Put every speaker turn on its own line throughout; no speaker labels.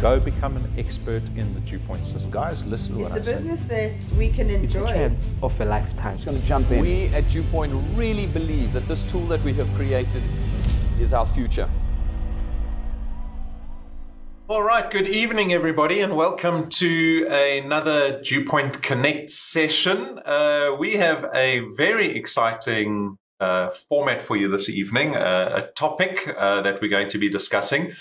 Go become an expert in the Dew Point system.
Guys, listen to
It's
what
a
I say.
It's a business that we can
It's a
enjoy.
chance of a lifetime.
Just going to jump in.
We at Dewpoint really believe that this tool that we have created is our future.
All right, good evening, everybody, and welcome to another Dewpoint Connect session. Uh, we have a very exciting uh, format for you this evening, uh, a topic uh, that we're going to be discussing.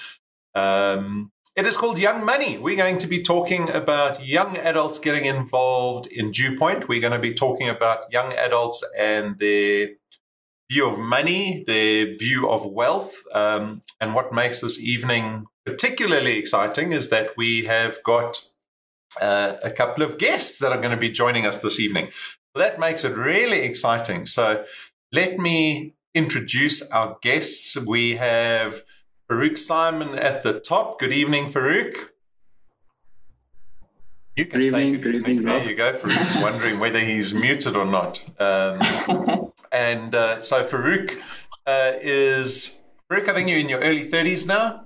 Um, it is called Young Money. We're going to be talking about young adults getting involved in Dewpoint. We're going to be talking about young adults and their view of money, their view of wealth, um, and what makes this evening particularly exciting is that we have got uh, a couple of guests that are going to be joining us this evening. That makes it really exciting. So let me introduce our guests. We have Farouk Simon at the top. Good evening, Farouk. You can
Good
say good
good
evening.
evening,
There you go. Farouk's wondering whether he's muted or not. Um, and uh, so Farouk uh, is Farouk. I think you're in your early thirties now.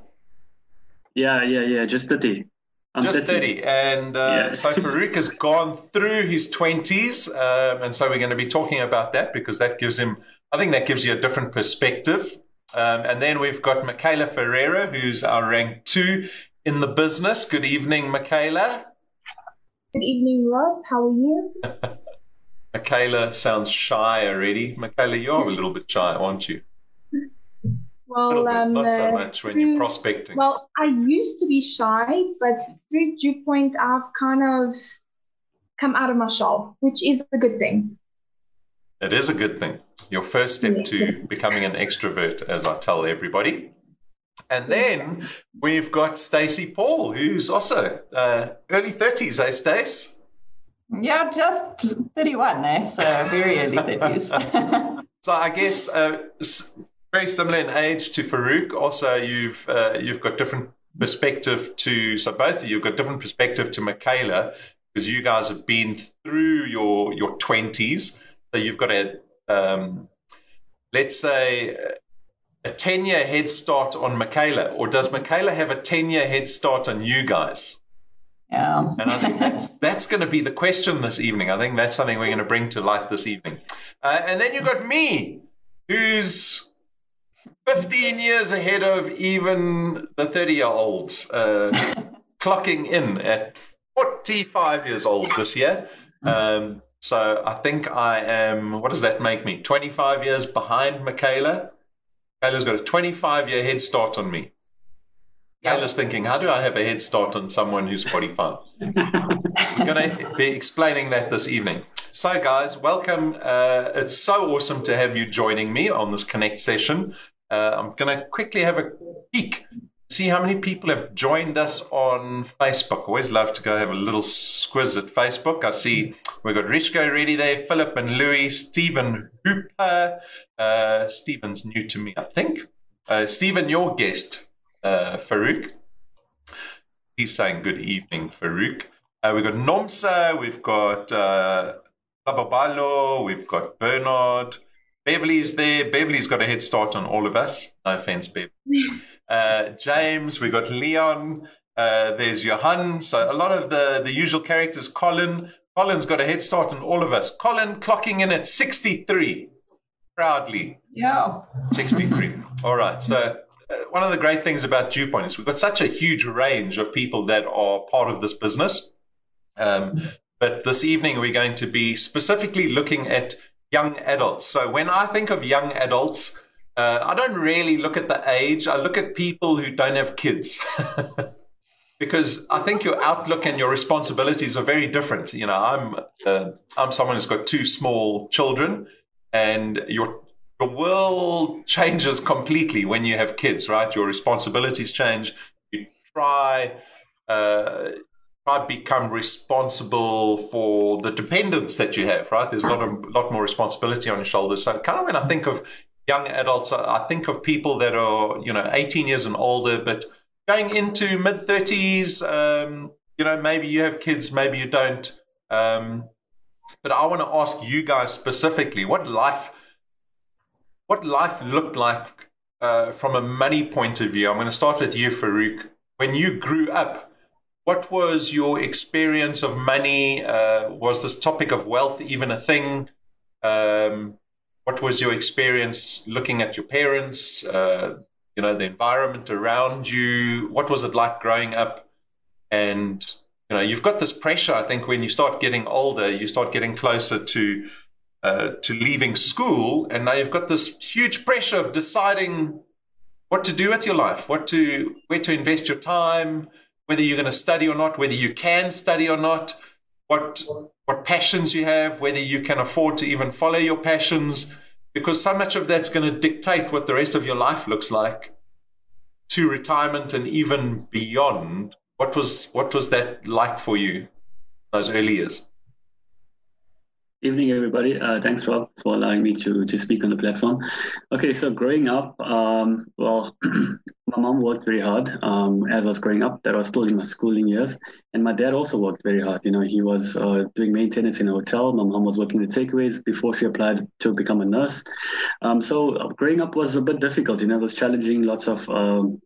Yeah, yeah, yeah. Just 30. I'm
Just 30. And uh,
Yeah.
so Farouk has gone through his 20s. Um, and so we're going to be talking about that because that gives him, I think that gives you a different perspective. Um, and then we've got Michaela Ferreira, who's our rank two in the business. Good evening, Michaela.
Good evening, Rob. How are you?
Michaela sounds shy already. Michaela, you are a little bit shy, aren't you?
Well, um,
not so
uh,
much when you're prospecting.
Well, I used to be shy, but through Dew Point, I've kind of come out of my shell, which is a good thing.
It is a good thing. Your first step to becoming an extrovert, as I tell everybody. And then we've got Stacey Paul, who's also uh, early 30s, eh, Stace?
Yeah, just 31, eh? So very early 30s.
So I guess uh, very similar in age to Farouk. Also, you've uh, you've got different perspective to. So both of you have got different perspective to Michaela because you guys have been through your your twenties. So you've got a um, let's say a ten year head start on Michaela, or does Michaela have a ten year head start on you guys?
yeah.
And I think that's that's going to be the question this evening. I think that's something we're going to bring to light this evening. Uh, and then you've got me, who's 15 years ahead of even the 30 year olds, uh, clocking in at 45 years old this year. Um, so I think I am, what does that make me? 25 years behind Michaela. Michaela's got a 25 year head start on me. Michaela's thinking, how do I have a head start on someone who's 45? We're going to be explaining that this evening. So, guys, welcome. Uh, it's so awesome to have you joining me on this Connect session. Uh, I'm going to quickly have a peek, see how many people have joined us on Facebook. Always love to go have a little squiz at Facebook. I see we've got Rishko already there, Philip and Louis, Stephen Hooper. Uh, Stephen's new to me, I think. Uh, Stephen, your guest, uh, Farouk. He's saying good evening, Farouk. Uh, we've got Nomsa, we've got uh, Bababalo, we've got Bernard. Beverly's there. Beverly's got a head start on all of us. No offense, Bev. Uh, James, we've got Leon. Uh, there's Johan. So a lot of the, the usual characters. Colin. Colin's got a head start on all of us. Colin clocking in at 63. Proudly.
Yeah.
63. All right. So, uh, one of the great things about Dewpoint is we've got such a huge range of people that are part of this business. Um, but this evening, we're going to be specifically looking at young adults. So, when I think of young adults, uh, I don't really look at the age, I look at people who don't have kids. because I think your outlook and your responsibilities are very different. You know, I'm uh, I'm someone who's got two small children, and your the world changes completely when you have kids, right? Your responsibilities change. You try uh, try become responsible for the dependents that you have, right? There's a lot of lot more responsibility on your shoulders. So, kind of when I think of young adults, I think of people that are you know 18 years and older, but going into mid 30s. Um, you know, maybe you have kids, maybe you don't. Um, but I want to ask you guys specifically what life what life looked like uh, from a money point of view. I'm going to start with you, Farouk. when you grew up, what was your experience of money? Uh, was this topic of wealth even a thing? Um, what was your experience looking at your parents? Uh, you know, the environment around you. What was it like growing up? And you know, you've got this pressure. I think when you start getting older, you start getting closer to uh, to leaving school, and now you've got this huge pressure of deciding what to do with your life, what to where to invest your time, whether you're going to study or not, whether you can study or not, what what passions you have, whether you can afford to even follow your passions, because so much of that's going to dictate what the rest of your life looks like to retirement and even beyond. What was what was that like for you those early years?
Evening, everybody. Uh, thanks, Rob, for allowing me to to speak on the platform. Okay, so growing up, um, well, my mom worked very hard um, as I was growing up. That was still in my schooling years, and my dad also worked very hard. You know, he was uh, doing maintenance in a hotel. My mom was working the takeaways before she applied to become a nurse. Um, so growing up was a bit difficult. You know, it was challenging. Lots of um,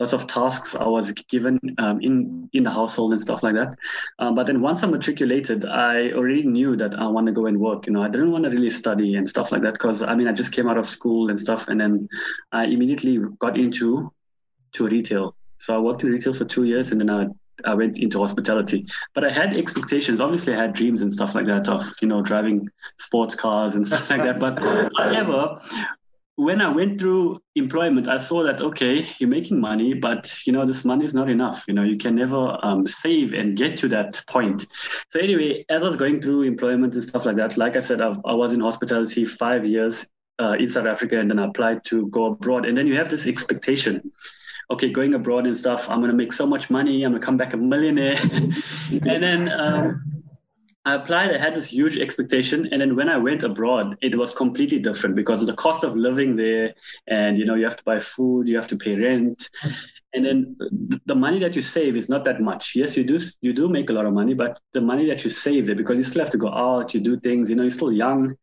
lots of tasks I was given um, in in the household and stuff like that. Um, but then once I matriculated, I already knew that I want to go and work. You know, I didn't want to really study and stuff like that because I mean I just came out of school and stuff, and then I immediately got into to retail. So I worked in retail for two years, and then I I went into hospitality. But I had expectations. Obviously, I had dreams and stuff like that of you know driving sports cars and stuff like that. But however, when I went through employment, I saw that okay, you're making money, but you know this money is not enough. You know you can never um, save and get to that point. So anyway, as I was going through employment and stuff like that, like I said, I've, i was in hospitality five years uh, in South Africa, and then I applied to go abroad. And then you have this expectation. Okay, going abroad and stuff. I'm gonna make so much money. I'm gonna come back a millionaire. and then um, I applied, I had this huge expectation. And then when I went abroad, it was completely different because of the cost of living there. And, you know, you have to buy food, you have to pay rent. And then the money that you save is not that much. Yes, you do you do make a lot of money, but the money that you save there, because you still have to go out, you do things, you know, you're still young.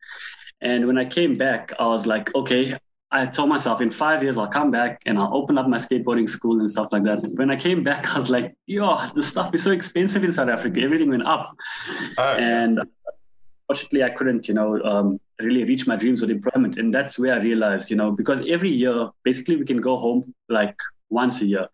And when I came back, I was like, okay, I told myself in five years I'll come back and I'll open up my skateboarding school and stuff like that. When I came back, I was like, yo, the stuff is so expensive in South Africa. Everything went up. Oh. And unfortunately, I couldn't, you know, um, really reach my dreams with employment. And that's where I realized, you know, because every year, basically, we can go home like once a year.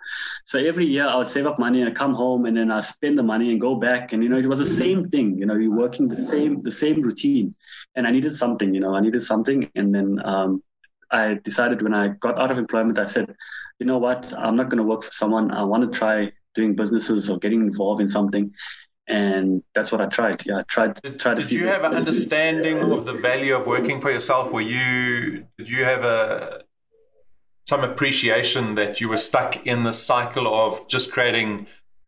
So every year I would save up money and I come home and then I spend the money and go back. And you know, it was the same thing. You know, you're working the same the same routine. And I needed something. You know, I needed something. And then um, I decided when I got out of employment, I said, you know what, I'm not going to work for someone. I want to try doing businesses or getting involved in something. And that's what I tried. Yeah, I tried.
Did,
tried
did you have an understanding of the value of working for yourself? Were you did you have a some appreciation that you were stuck in the cycle of just creating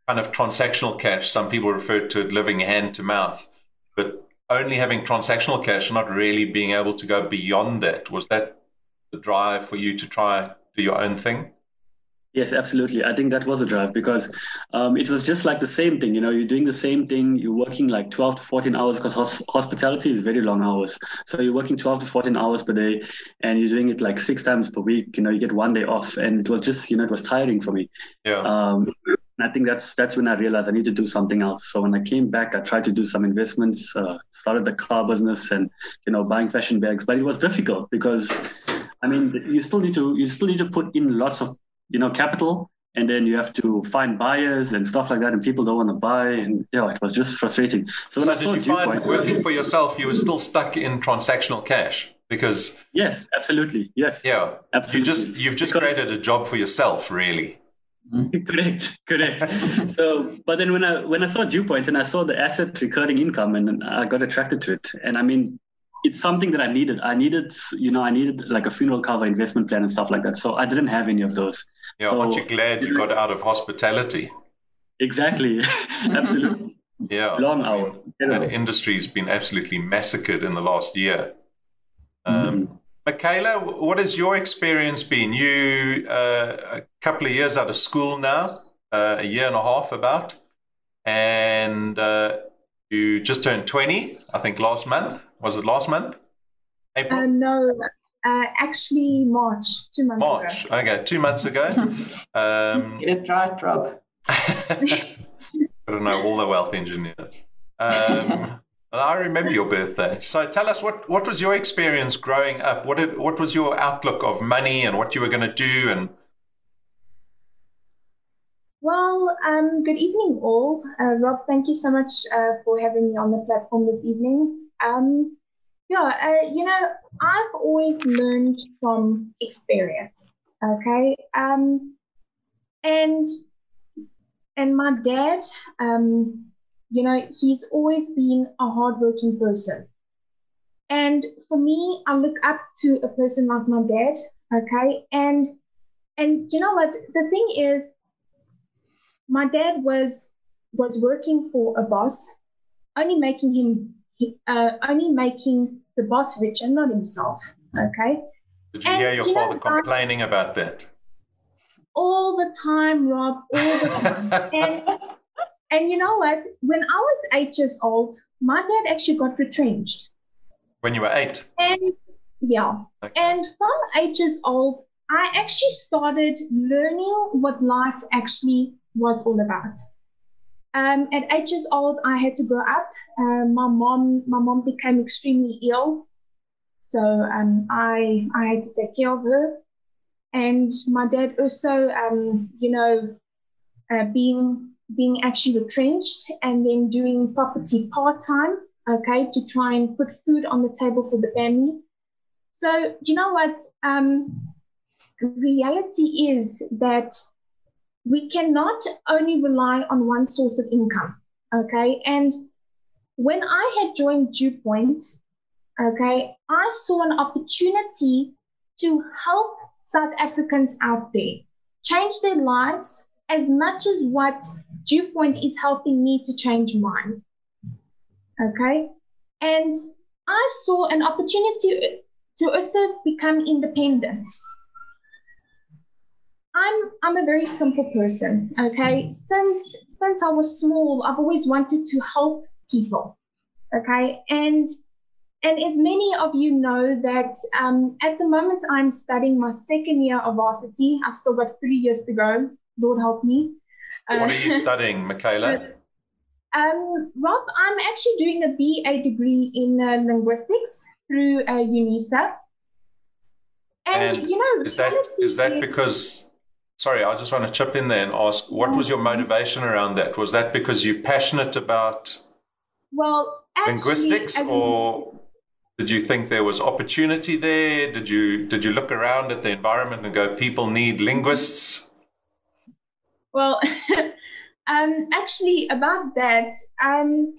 kind of transactional cash? Some people refer to it living hand to mouth, but only having transactional cash, not really being able to go beyond that. Was that the drive for you to try do your own thing?
Yes, absolutely. I think that was a drive because um, it was just like the same thing. You know, you're doing the same thing. You're working like 12 to 14 hours because hos- hospitality is very long hours. So you're working 12 to 14 hours per day and you're doing it like six times per week. You know, you get one day off. And it was just, you know, it was tiring for me.
Yeah.
Um, and I think that's that's when I realized I need to do something else. So when I came back, I tried to do some investments, uh, started the car business, and you know, buying fashion bags. But it was difficult because I mean, you still need to you still need to put in lots of you know capital, and then you have to find buyers and stuff like that, and people don't want to buy, and you know, it was just frustrating.
So, so did you find working for yourself, you were still stuck in transactional cash because
yes, absolutely, yes,
yeah, absolutely. You just you've just because, created a job for yourself, really.
correct correct so but then when i when i saw Dewpoint and i saw the asset recurring income and i got attracted to it and i mean it's something that I needed. I needed, you know, I needed like a funeral cover investment plan and stuff like that. So I didn't have any of those.
Yeah, so, aren't you glad you got out of hospitality?
Exactly, absolutely.
yeah,
long hours.
That industry's been absolutely massacred in the last year. Um, mm-hmm. Michaela, what has your experience been? You uh, a couple of years out of school now, uh, a year and a half about, and uh, you just turned twenty, I think, last month. Was it last month?
April? Uh, no, Uh, actually, March, two months
March.
ago.
Okay, two months ago. Um,
Get it right, Rob.
I don't know all the wealth engineers. Um, and I remember your birthday. So tell us what, what was your experience growing up? What did, what was your outlook of money and what you were going to do? And
Well, um, good evening, all. Uh, Rob, thank you so much uh, for having me on the platform this evening. Um, yeah, uh, you know, I've always learned from experience. Okay, um, and and my dad, um, you know, he's always been a hardworking person. And for me, I look up to a person like my dad. Okay, and and you know what? The thing is my dad was was working for a boss, only making him uh, only making the boss rich and not himself. Okay,
did you
And
hear your
you know,
father
I-
complaining about that?
all the time, Rob, all the time. and and you know what? When I was eight years old, my dad actually got retrenched.
When you were eight?
And yeah,
Okay.
and from eight years old, I actually started learning what life actually was all about. Um, at eight years old, I had to grow up. Uh, my mom, my mom became extremely ill, so um, I I had to take care of her. And my dad also, um, you know, uh, being being actually retrenched and then doing property part time, okay, to try and put food on the table for the family. So you know what? Um, reality is that we cannot only rely on one source of income. Okay. And when I had joined Dewpoint, okay, I saw an opportunity to help South Africans out there change their lives as much as what Dewpoint is helping me to change mine. Okay. And I saw an opportunity to also become independent. I'm a very simple person, okay? Since since I was small, I've always wanted to help people. Okay? And and as many of you know that um, at the moment I'm studying my second year of varsity. I've still got three years to go. Lord help me.
What
Uh,
are you studying, Michaela?
um, Rob, I'm actually doing a BA degree in uh, linguistics through uh, UNISA. And,
And
you know,
Is that is that because? Sorry, I just want to chip in there and ask, what was your motivation around that? Was that because you're passionate about
well, actually,
linguistics,
as in-
or did you think there was opportunity there? Did you did you look around at the environment and go, people need linguists?
Well, um, actually, about that, um,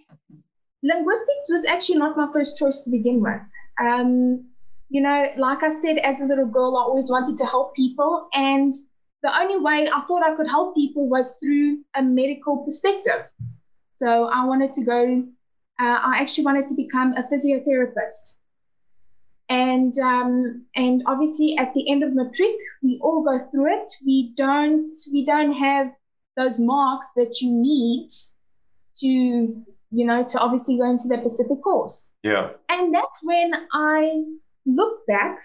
linguistics was actually not my first choice to begin with. Um, you know, like I said, as a little girl, I always wanted to help people, and the only way I thought I could help people was through a medical perspective. So I wanted to go. Uh, I actually wanted to become a physiotherapist. And um, and obviously at the end of matric, we all go through it. We don't we don't have those marks that you need to you know to obviously go into the Pacific course.
Yeah.
And that's when I looked back,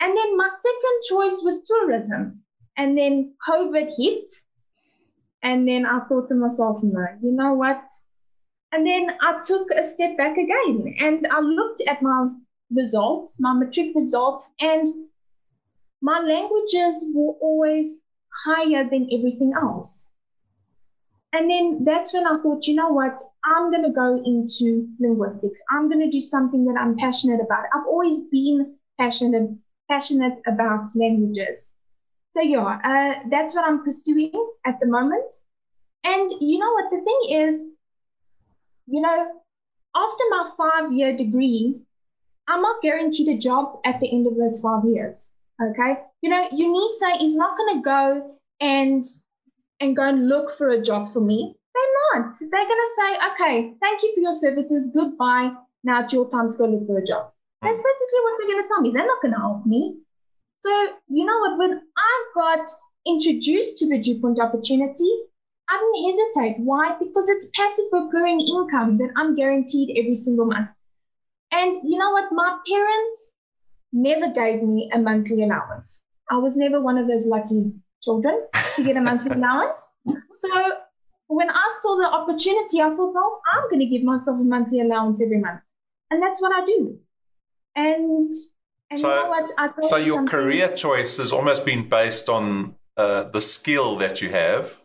and then my second choice was tourism. And then COVID hit, and then I thought to myself, no, you know what? And then I took a step back again, and I looked at my results, my matric results, and my languages were always higher than everything else. And then that's when I thought, you know what? I'm going to go into linguistics. I'm going to do something that I'm passionate about. I've always been passionate passionate about languages. So yeah, uh, that's what I'm pursuing at the moment. And you know what? The thing is, you know, after my five year degree, I'm not guaranteed a job at the end of those five years. Okay. You know, UNISA is not going to go and and go and look for a job for me. They're not. They're going to say, okay, thank you for your services. Goodbye. Now it's your time to go look for a job. That's basically what they're going to tell me. They're not going to help me. So, you know what? When I got introduced to the Dewpoint opportunity, I didn't hesitate. Why? Because it's passive recurring income that I'm guaranteed every single month. And you know what? My parents, never gave me a monthly allowance. I was never one of those lucky children to get a monthly allowance. So when I saw the opportunity, I thought, well, I'm going to give myself a monthly allowance every month. And that's what I do. And, and
So-
you know what? I
So your
something-
career choice has almost been based on uh, the skill that you have,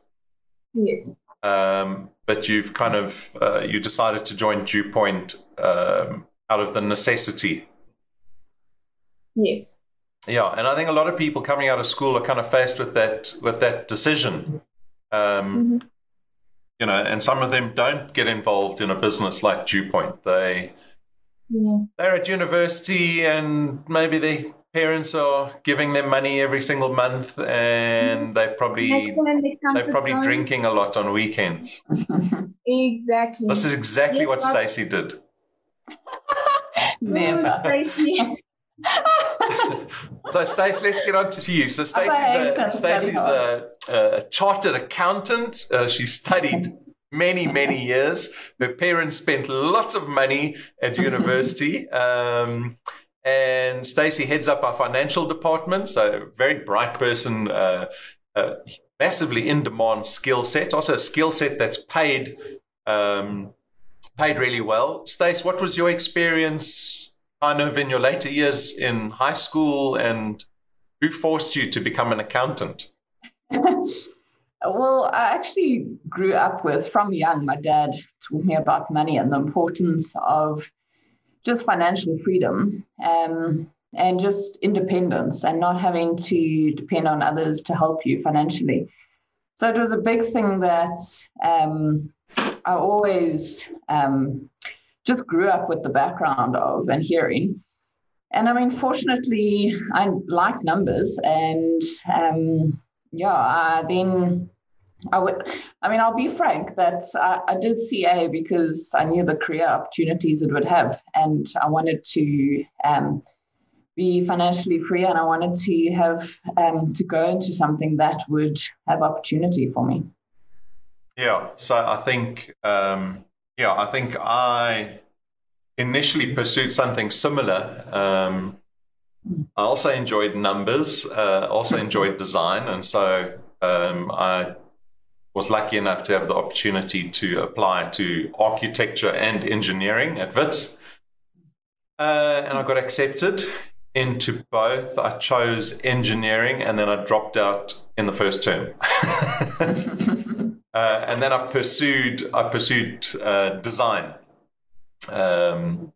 Yes.
um, but you've kind of uh, you decided to join Dewpoint um, out of the necessity.
Yes.
Yeah, and I think a lot of people coming out of school are kind of faced with that with that decision. Um,
Mhm.
You know, and some of them don't get involved in a business like Dewpoint. They
Yeah.
they're at university and maybe their parents are giving them money every single month and they've probably
they
they're probably
zone.
drinking a lot on weekends.
Exactly.
This is exactly
Yes,
what
I-
Stacey did.
Never.
Stacey.
So Stacey, let's get on to you. So Stacey's
hate
a,
that
a, a chartered accountant. Uh, she studied many, many years. Her parents spent lots of money at university. Um, and Stacey heads up our financial department. So very bright person, uh, uh, massively in demand skill set. Also a skill set that's paid um, paid really well. Stace, what was your experience kind of in your later years in high school and who forced you to become an accountant?
Well, I actually grew up with, from young, my dad taught me about money and the importance of just financial freedom um, and just independence and not having to depend on others to help you financially. So it was a big thing that um, I always um, just grew up with the background of and hearing. And I mean, fortunately, I like numbers and um, yeah, I then I would. I mean, I'll be frank that I, I did CA because I knew the career opportunities it would have, and I wanted to um, be financially free, and I wanted to have um, to go into something that would have opportunity for me.
Yeah, so I think, um, yeah, I think I initially pursued something similar. Um, I also enjoyed numbers, uh, also enjoyed design, and so um, I was lucky enough to have the opportunity to apply to architecture and engineering at WITS. Uh, and I got accepted into both. I chose engineering and then I dropped out in the first term. uh, and then I pursued I pursued uh, design. Um,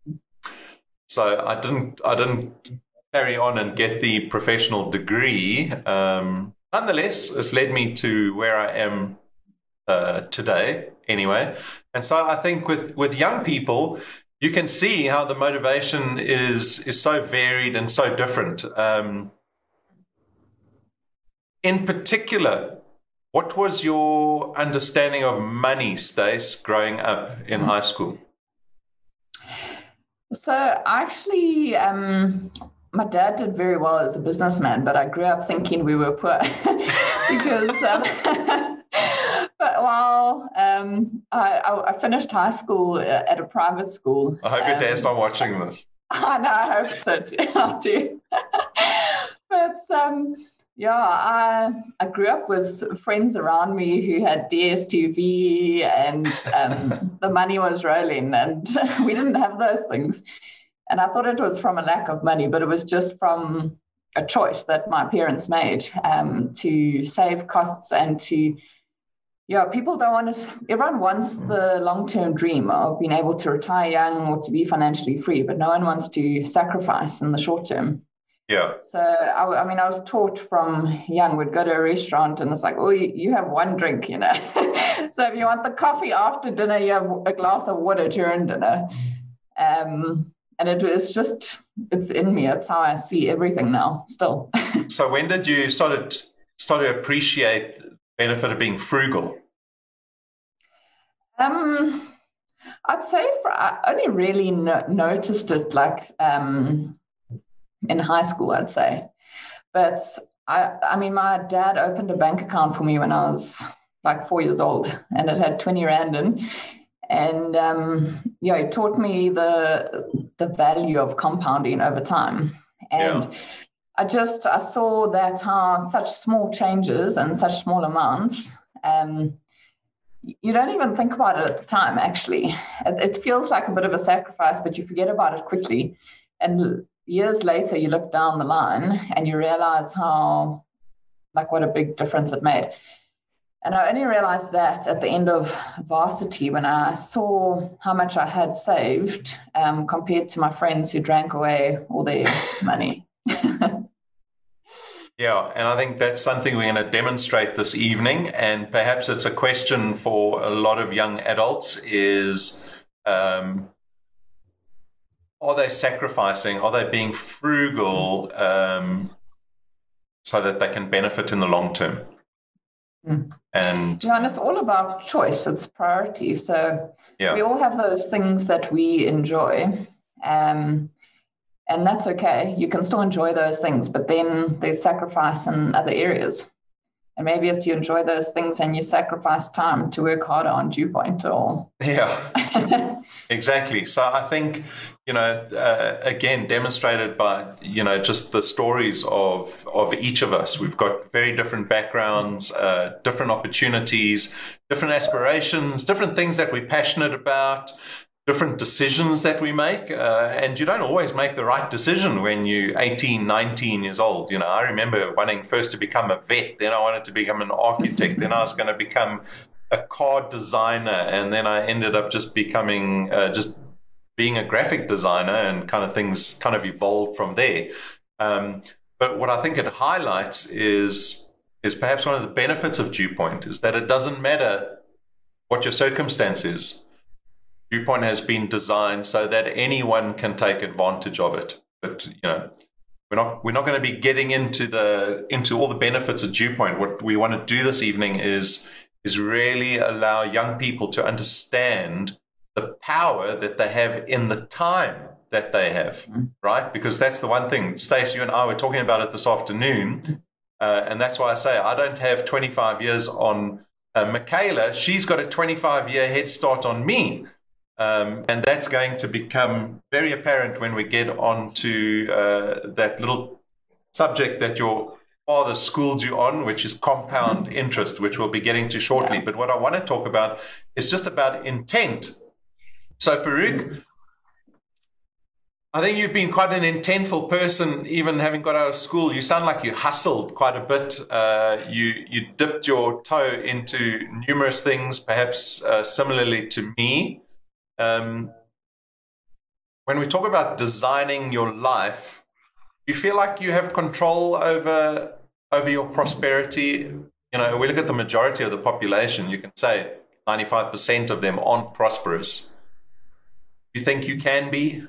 so I didn't I didn't carry on and get the professional degree. Um, nonetheless, it's led me to where I am uh, today. Anyway, and so I think with with young people, you can see how the motivation is is so varied and so different. Um, in particular, what was your understanding of money, Stace, growing up in high school?
So I actually, um, my dad did very well as a businessman, but I grew up thinking we were poor because. Um, but while um, I, I, finished high school at a private school,
I hope your
um,
dad's not watching this.
I know, I hope so too. I do. but um, yeah, I I grew up with friends around me who had DSTV and um, the money was rolling, and we didn't have those things. And I thought it was from a lack of money, but it was just from a choice that my parents made um, to save costs and to yeah, people don't want to. Everyone wants the long-term dream of being able to retire young or to be financially free, but no one wants to sacrifice in the short term.
Yeah.
So, I, I mean, I was taught from young, we'd go to a restaurant and it's like, oh, you, you have one drink, you know. so if you want the coffee after dinner, you have a glass of water during dinner. Um, and it was just, it's in me. It's how I see everything now, still.
So when did you started start to appreciate the benefit of being frugal?
Um, I'd say for, I only really no, noticed it like um, in high school, I'd say. But I, I mean, my dad opened a bank account for me when I was like four years old, and it had twenty rand in. And um, yeah, he taught me the the value of compounding over time. And yeah. I just I saw that how such small changes and such small amounts, um, you don't even think about it at the time. Actually, it, it feels like a bit of a sacrifice, but you forget about it quickly. And years later, you look down the line and you realize how, like, what a big difference it made. And I only realized that at the end of varsity when I saw how much I had saved um, compared to my friends who drank away all their money.
yeah, and I think that's something we're going to demonstrate this evening. And perhaps it's a question for a lot of young adults is um, are they sacrificing? Are they being frugal um, so that they can benefit in the long term?
Mm. And yeah, and it's all about choice. It's priority. So yeah. we all have those things that we enjoy, um, and that's okay. You can still enjoy those things, but then there's sacrifice in other areas. And maybe it's you enjoy those things and you sacrifice time to work harder on dew point or
yeah. Exactly. So i think you know uh, again demonstrated by you know just the stories of of each of us. We've got very different backgrounds uh, different opportunities different aspirations different things that we're passionate about different decisions that we make uh, and you don't always make the right decision when you're 18 19 years old you know. I remember wanting first to become a vet then i wanted to become an architect then i was going to become a car designer and then i ended up just becoming uh, just being a graphic designer and kind of things kind of evolved from there. Um, but what i think it highlights is is perhaps one of the benefits of dew point is that it doesn't matter what your circumstance is Dew point has been designed so that anyone can take advantage of it. But you know, we're not we're not going to be getting into the into all the benefits of dew point. What we want to do this evening is is really allow young people to understand the power that they have in the time that they have, mm-hmm. right? Because that's the one thing. Stacey, you and I were talking about it this afternoon, uh, and that's why I say I don't have 25 years on uh, Michaela. She's got a 25 year head start on me. Um, and that's going to become very apparent when we get on to uh, that little subject that your father schooled you on, which is compound mm-hmm. interest, which we'll be getting to shortly. Yeah. But what I want to talk about is just about intent. So, Farouk, mm-hmm. I think you've been quite an intentful person, even having got out of school. You sound like you hustled quite a bit. Uh, you you dipped your toe into numerous things, perhaps uh, similarly to me um, when we talk about designing your life, you feel like you have control over over your prosperity. You know, we look at the majority of the population. You can say ninety five percent of them aren't prosperous. You think you can be?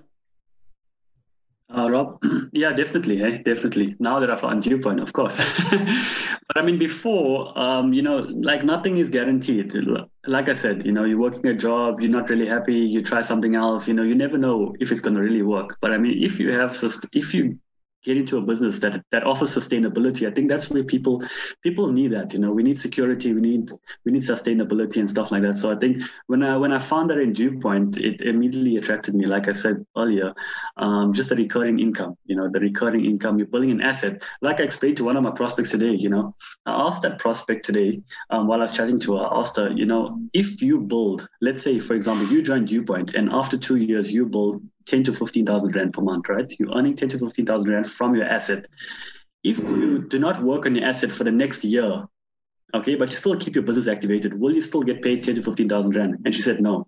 Uh, Rob, yeah, definitely, eh? definitely. Now that I've found Dewpoint, of course. but I mean, before, um, you know, like nothing is guaranteed. Like I said, you know, you're working a job, you're not really happy, you try something else. You know, you never know if it's going to really work. But I mean, if you have, if you get into a business that that offers sustainability. I think that's where people people need that. You know, we need security, we need we need sustainability and stuff like that. So I think when I when I found that in Dew Point, it immediately attracted me. Like I said earlier, um, just the recurring income. You know, the recurring income. You're building an asset. Like I explained to one of my prospects today. You know, I asked that prospect today um, while I was chatting to her. I asked her, you know, if you build, let's say for example, you join Dew Point, and after two years you build 10 to 15,000 Rand per month, right? You're earning 10 to 15,000 Rand from your asset. If you do not work on your asset for the next year, okay, but you still keep your business activated, will you still get paid 10 to 15,000 Rand? And she said no.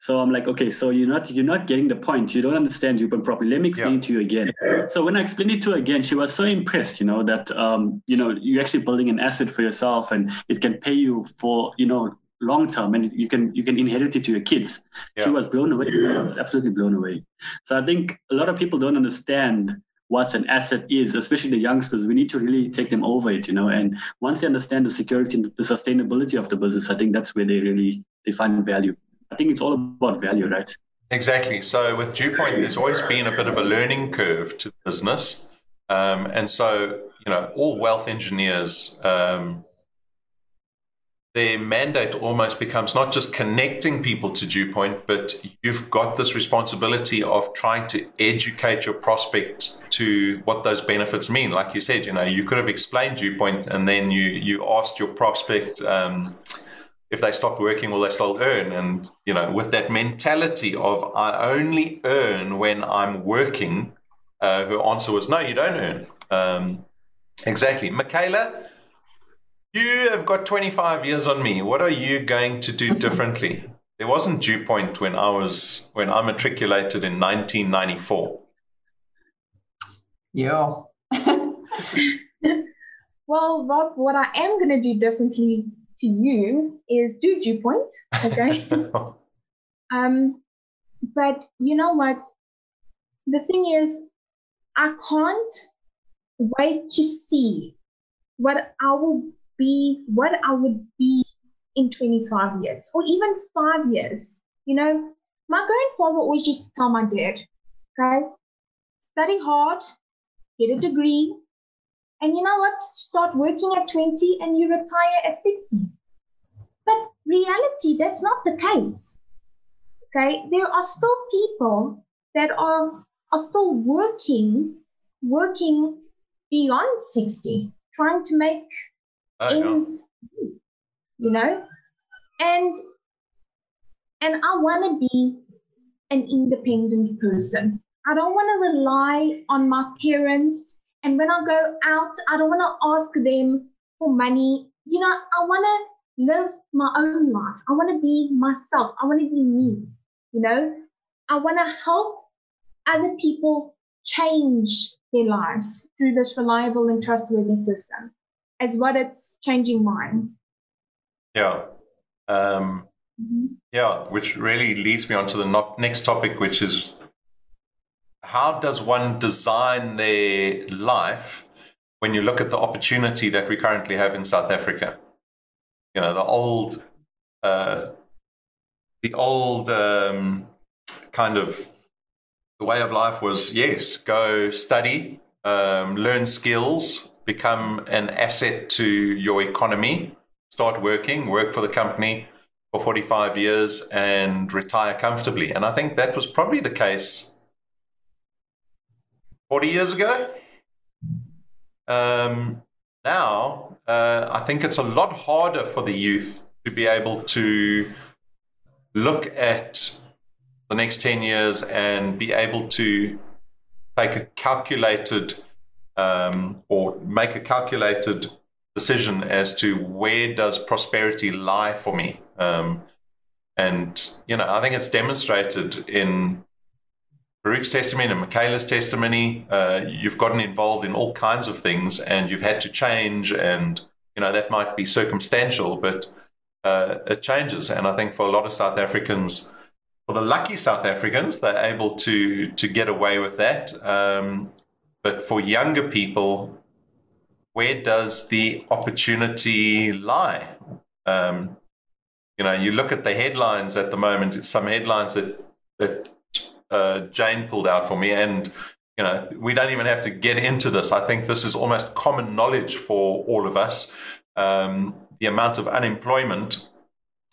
So I'm like, okay, so you're not you're not getting the point. You don't understand Dewpoint properly. Let me explain yeah. it to you again. So when I explained it to her again, she was so impressed, you know, that um, you know, you're actually building an asset for yourself and it can pay you for, you know, long term and you can you can inherit it to your kids. Yeah. she was blown away. I was absolutely blown away. So i think a lot of people don't understand what an asset is especially the youngsters. We need to really take them over it you know and once they understand the security and the sustainability of the business i think that's where they really they find value. I think it's all about value right?
Exactly. So with dew point there's always been a bit of a learning curve to business. Um, and so you know all wealth engineers um, their mandate almost becomes not just connecting people to Dewpoint, but you've got this responsibility of trying to educate your prospect to what those benefits mean. Like you said, you know, you could have explained Dewpoint and then you you asked your prospect um, if they stop working, will they still earn? And you know, with that mentality of I only earn when I'm working, uh, her answer was no, you don't earn. Um, exactly, Michaela you have got 25 years on me. What are you going to do differently? there wasn't Dewpoint when I was when I matriculated in 1994.
Yeah.
well, Rob, what I am going to do differently to you is do Dewpoint, okay? um, but you know what? The thing is, I can't wait to see what I will be what I would be in 25 years or even five years. You know, my grandfather always used to tell my dad, okay, study hard, get a degree, and you know what? Start working at 20 and you retire at 60. But reality, that's not the case. Okay, there are still people that are are still working, working beyond 60, trying to make Oh, ends you know? And and i want to be an independent person. I don't want to rely on my parents. And when i go out i don't want to ask them for money. You know i want to live my own life. I want to be myself. I want to be me you know? I want to help other people change their lives through this reliable and trustworthy system as what it's changing mine.
Yeah. Um, mm-hmm. Yeah, which really leads me on to the no- next topic, which is how does one design their life when you look at the opportunity that we currently have in South Africa? You know, the old, uh, the old um, kind of the way of life was yes, go study, um, learn skills, become an asset to your economy, start working, work for the company for 45 years and retire comfortably. And I think that was probably the case 40 years ago. Um, now, uh, I think it's a lot harder for the youth to be able to look at the next 10 years and be able to take a calculated um, or make a calculated decision as to where does prosperity lie for me. Um, and you know, I think it's demonstrated in Farouk's testimony and Michaela's testimony. Uh, you've gotten involved in all kinds of things, and you've had to change. And you know that might be circumstantial, but uh, it changes. And I think for a lot of South Africans, for the lucky South Africans, they're able to to get away with that. Um, but for younger people, where does the opportunity lie? Um, you know, you look at the headlines at the moment. Some headlines that that uh, Jane pulled out for me, and you know, we don't even have to get into this. I think this is almost common knowledge for all of us. Um, the amount of unemployment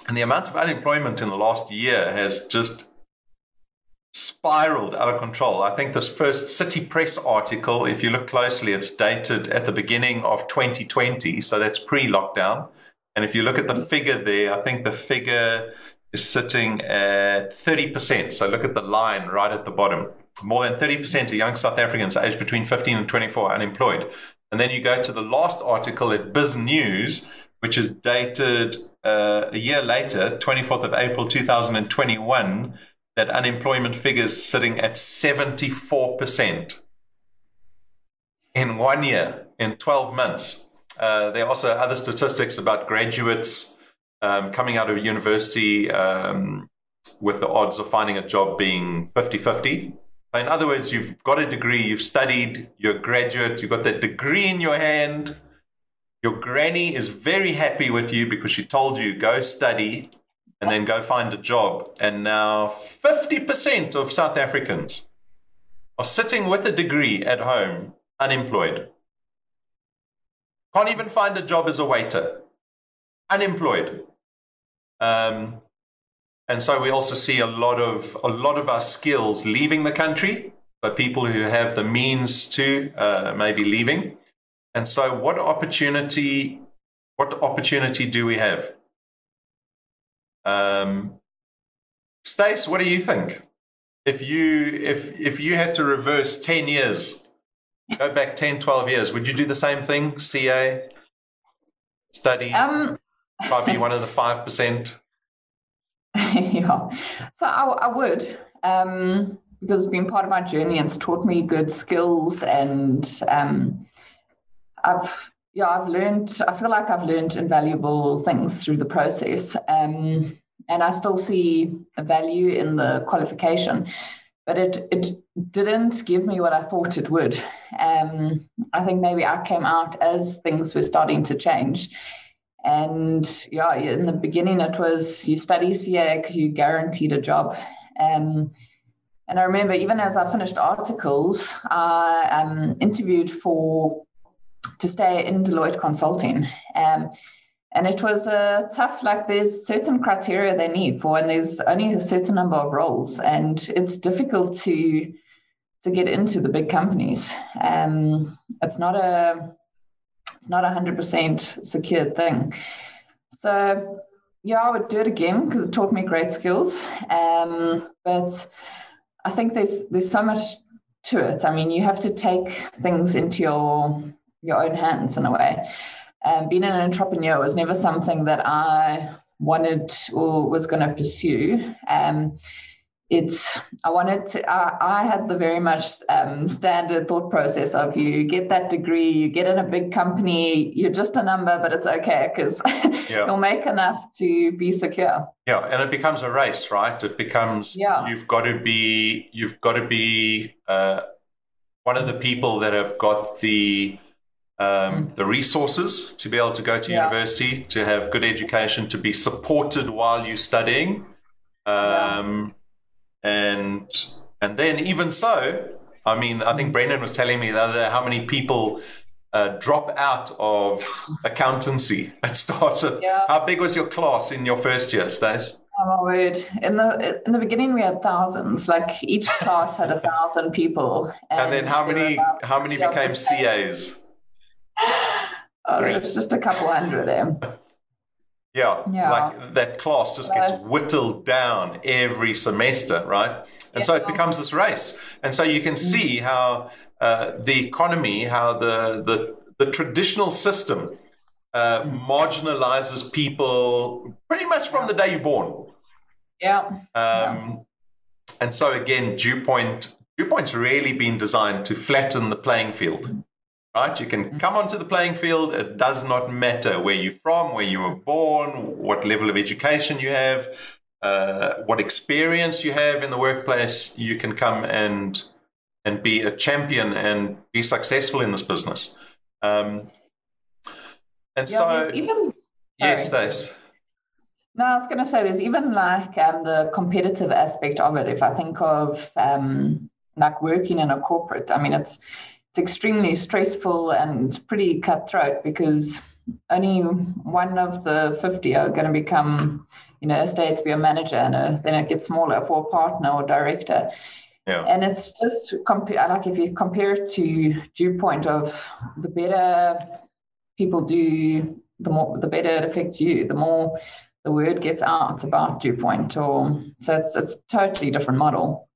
and the amount of unemployment in the last year has just spiraled out of control. I think this first City Press article, if you look closely, it's dated at the beginning of 2020, so that's pre lockdown. And if you look at the figure there, I think the figure is sitting at 30%. So look at the line right at the bottom. More than 30% of young South Africans aged between 15 and 24 are unemployed. And then you go to the last article at Biz News, which is dated uh, a year later, 24th of April 2021 that unemployment figures sitting at 74% in one year, in 12 months. Uh, there are also other statistics about graduates um, coming out of university um, with the odds of finding a job being 50 50. In other words, you've got a degree, you've studied, you're a graduate, you've got that degree in your hand. Your granny is very happy with you because she told you go study and then go find a job. And now 50% of South Africans are sitting with a degree at home, unemployed. Can't even find a job as a waiter. unemployed. Um, and so we also see a lot of a lot of our skills leaving the country, but people who have the means to uh, maybe leaving. And so, what opportunity? What opportunity do we have? Um, Stace, what do you think? If you if if you had to reverse ten years, go back 10, 12 years, would you do the same thing? CA, study,
Um,
probably one of the five percent.
yeah. So I, I would, um, because it's been part of my journey and it's taught me good skills and um, I've yeah, I've learned I feel like I've learned invaluable things through the process. Um, and I still see a value in the qualification, but it it didn't give me what I thought it would. Um, I think maybe I came out as things were starting to change. And yeah, in the beginning, it was you study CA because you guaranteed a job. Um, and I remember even as I finished articles, I um, interviewed for to stay in Deloitte Consulting. Um, and it was uh, tough, like there's certain criteria they need for, and there's only a certain number of roles, and it's difficult to to get into the big companies. Um, it's not a it's not a hundred percent secured thing. So yeah, I would do it again because it taught me great skills. Um, but I think there's there's so much to it. I mean, you have to take things into your your own hands in a way. Um, being an entrepreneur was never something that I wanted or was going to pursue. Um, it's I wanted to. I, I had the very much um, standard thought process of you get that degree, you get in a big company, you're just a number, but it's okay because yeah. you'll make enough to be secure.
Yeah, and it becomes a race, right? It becomes
yeah.
you've got to be you've got to be uh, one of the people that have got the um, the resources to be able to go to yeah. university, to have good education, to be supported while you're studying. Um, and and then even so, I mean, I think Brendan was telling me the other day how many people uh, drop out of accountancy. It starts with
yeah.
how big was your class in your first year, Stace?
Oh my word! In the in the beginning, we had thousands. Like each class had a thousand people.
And, and then how many how many became CAs?
Oh, it's just a couple hundred. Them.
Yeah,
yeah,
like that class just gets whittled down every semester, right? And yeah. so it becomes this race. And so you can mm-hmm. see how uh, the economy, how the the, the traditional system uh, mm. marginalizes people pretty much from the day you're born.
Yeah.
Um, yeah. And so again, Dewpoint, Dew Point's really been designed to flatten the playing field right? You can mm-hmm. come onto the playing field. It does not matter where you're from, where you were born, what level of education you have, uh, what experience you have in the workplace. You can come and and be a champion and be successful in this business. Um, and
yeah,
so,
even
yes, Stace.
No, I was going to say there's even like um, the competitive aspect of it. If I think of um, like working in a corporate, I mean, it's it's extremely stressful and pretty cutthroat because only one of the 50 are going to become, you know, a stay to be a manager and a, then it gets smaller for a partner or director.
Yeah.
And it's just like if you compare it to Dewpoint of the better people do, the more the better it affects you, the more the word gets out about Dewpoint or so it's it's totally different model.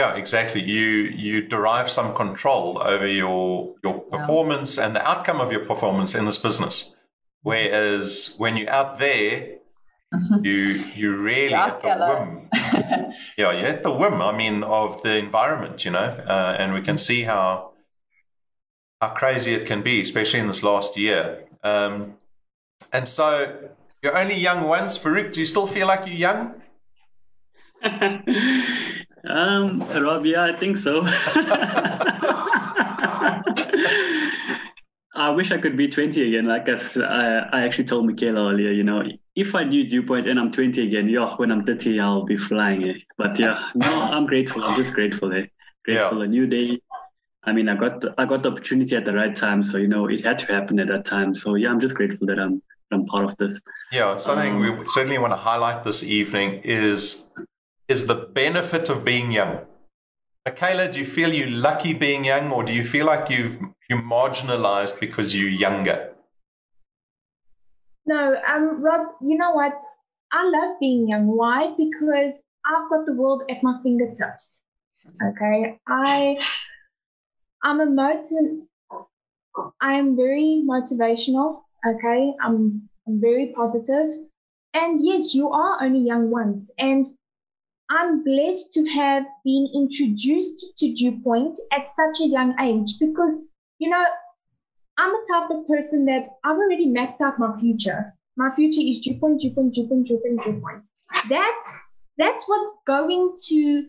Yeah, exactly. You you derive some control over your your performance yeah. and the outcome of your performance in this business. Whereas when you're out there, you you really at the whim. yeah, you're at the whim. I mean, of the environment, you know, uh, and we can see how how crazy it can be, especially in this last year. Um, and so, you're only young once, Farouk. Do you still feel like you're young?
Um, Rob, yeah, I think so. I wish I could be 20 again. Like I, I actually told Michaela earlier, you know, if I do Dewpoint and I'm 20 again, yeah, when I'm 30, I'll be flying. Eh? But yeah, no, I'm grateful. I'm just grateful. Eh? Grateful. Yeah. A new day. I mean, I got I got the opportunity at the right time, so you know, it had to happen at that time. So yeah, I'm just grateful that I'm I'm part of this.
Yeah, something um, we certainly want to highlight this evening is is the benefit of being young. Michaela, do you feel you lucky being young, or do you feel like you've you marginalized because you're younger?
No, um, Rob, you know what? I love being young. Why? Because I've got the world at my fingertips. Okay, I I'm a motiv- I am very motivational. Okay, I'm I'm very positive, and yes, you are only young once, and I'm blessed to have been introduced to Dewpoint at such a young age because you know I'm a type of person that I've already mapped out my future. My future is Dewpoint, Dewpoint, Dewpoint, Dewpoint, Dewpoint. That's that's what's going to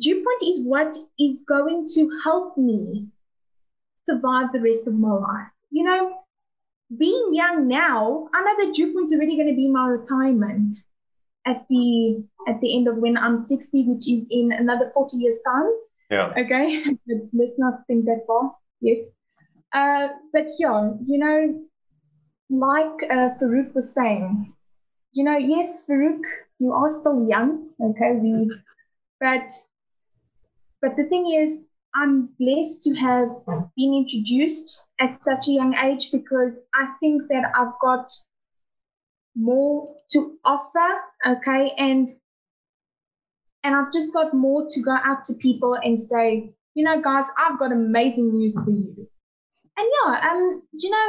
Dewpoint is what is going to help me survive the rest of my life. You know, being young now, I know that Dewpoint's already going to be my retirement at the at the end of when I'm 60, which is in another 40 years time.
Yeah.
Okay. but let's not think that far. Yes. Uh, but yeah, you know, like uh, Farouk was saying, you know, yes, Farouk, you are still young. Okay, we, but but the thing is, I'm blessed to have been introduced at such a young age because I think that I've got more to offer, okay, and and I've just got more to go out to people and say, you know, guys, I've got amazing news for you. And yeah, um, you know,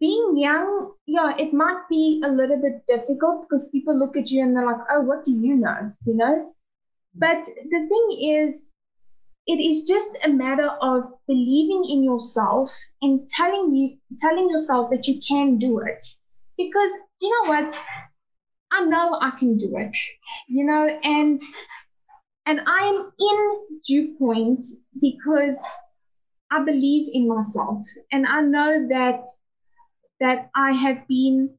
being young, yeah, it might be a little bit difficult because people look at you and they're like, oh, what do you know? You know? But the thing is, it is just a matter of believing in yourself and telling you telling yourself that you can do it. Because you know what? I know I can do it. You know, and and I'm in due Dewpoint because I believe in myself and I know that that I have been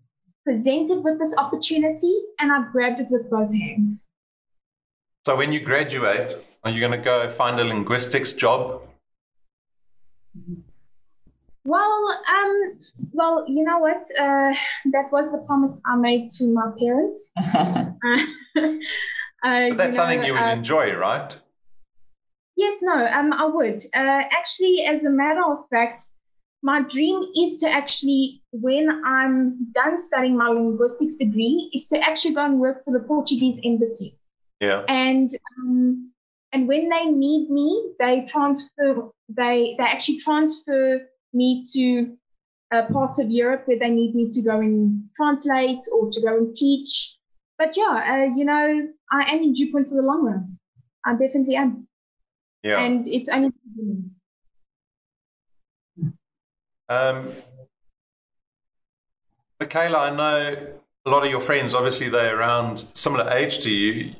presented with this opportunity and I've grabbed it with both hands.
So when you graduate, are you going to go find a linguistics job? Mm-hmm.
Well, um, well, you know what? Uh, that was the promise I made to my parents.
uh, but that's you know, something you would uh, enjoy, right?
Yes, no, um, I would. Uh, actually, as a matter of fact, my dream is to actually, when I'm done studying my linguistics degree, is to actually go and work for the Portuguese embassy.
Yeah.
And um, and when they need me, they transfer. They they actually transfer me to uh, parts of Europe where they need me to go and translate or to go and teach. But yeah, uh, you know, I am in Dewpoint for the long run. I definitely am.
Yeah.
And it's only.
Um, Michaela, I know a lot of your friends, obviously, they're around similar age to you,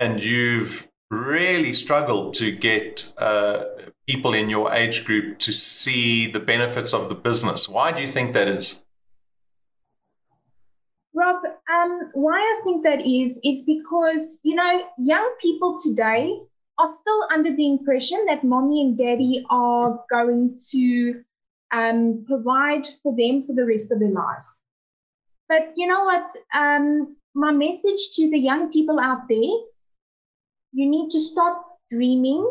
and you've really struggled to get uh, people in your age group to see the benefits of the business. Why do you think that is?
Rob, um, why I think that is, is because, you know, young people today are still under the impression that mommy and daddy are going to um, provide for them for the rest of their lives. But you know what? Um, my message to the young people out there you need to stop dreaming,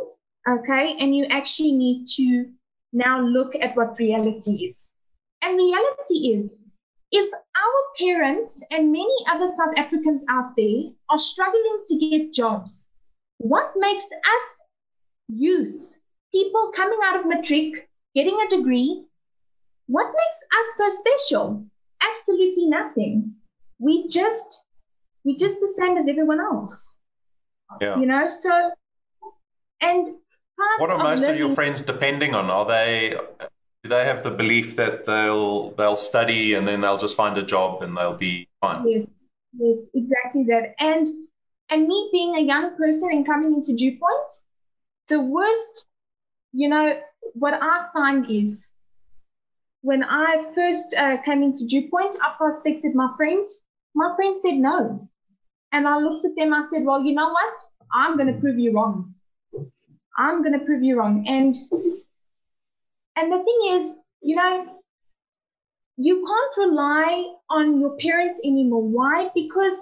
okay? And you actually need to now look at what reality is. And reality is if our parents and many other South Africans out there are struggling to get jobs, what makes us youth, people coming out of matric, getting a degree, what makes us so special? Absolutely nothing. We just we just the same as everyone else.
Yeah.
You know, so and
what are most of your friends depending on? Are they do they have the belief that they'll they'll study and then they'll just find a job and they'll be fine?
Yes, yes, exactly that. And and me being a young person and coming into Dewpoint, the worst, you know, what I find is when I first uh, came into Dewpoint, I prospected my friends. My friends said no. And I looked at them, I said, Well, you know what? I'm going to prove you wrong. I'm going to prove you wrong. And and the thing is, you know, you can't rely on your parents anymore. Why? Because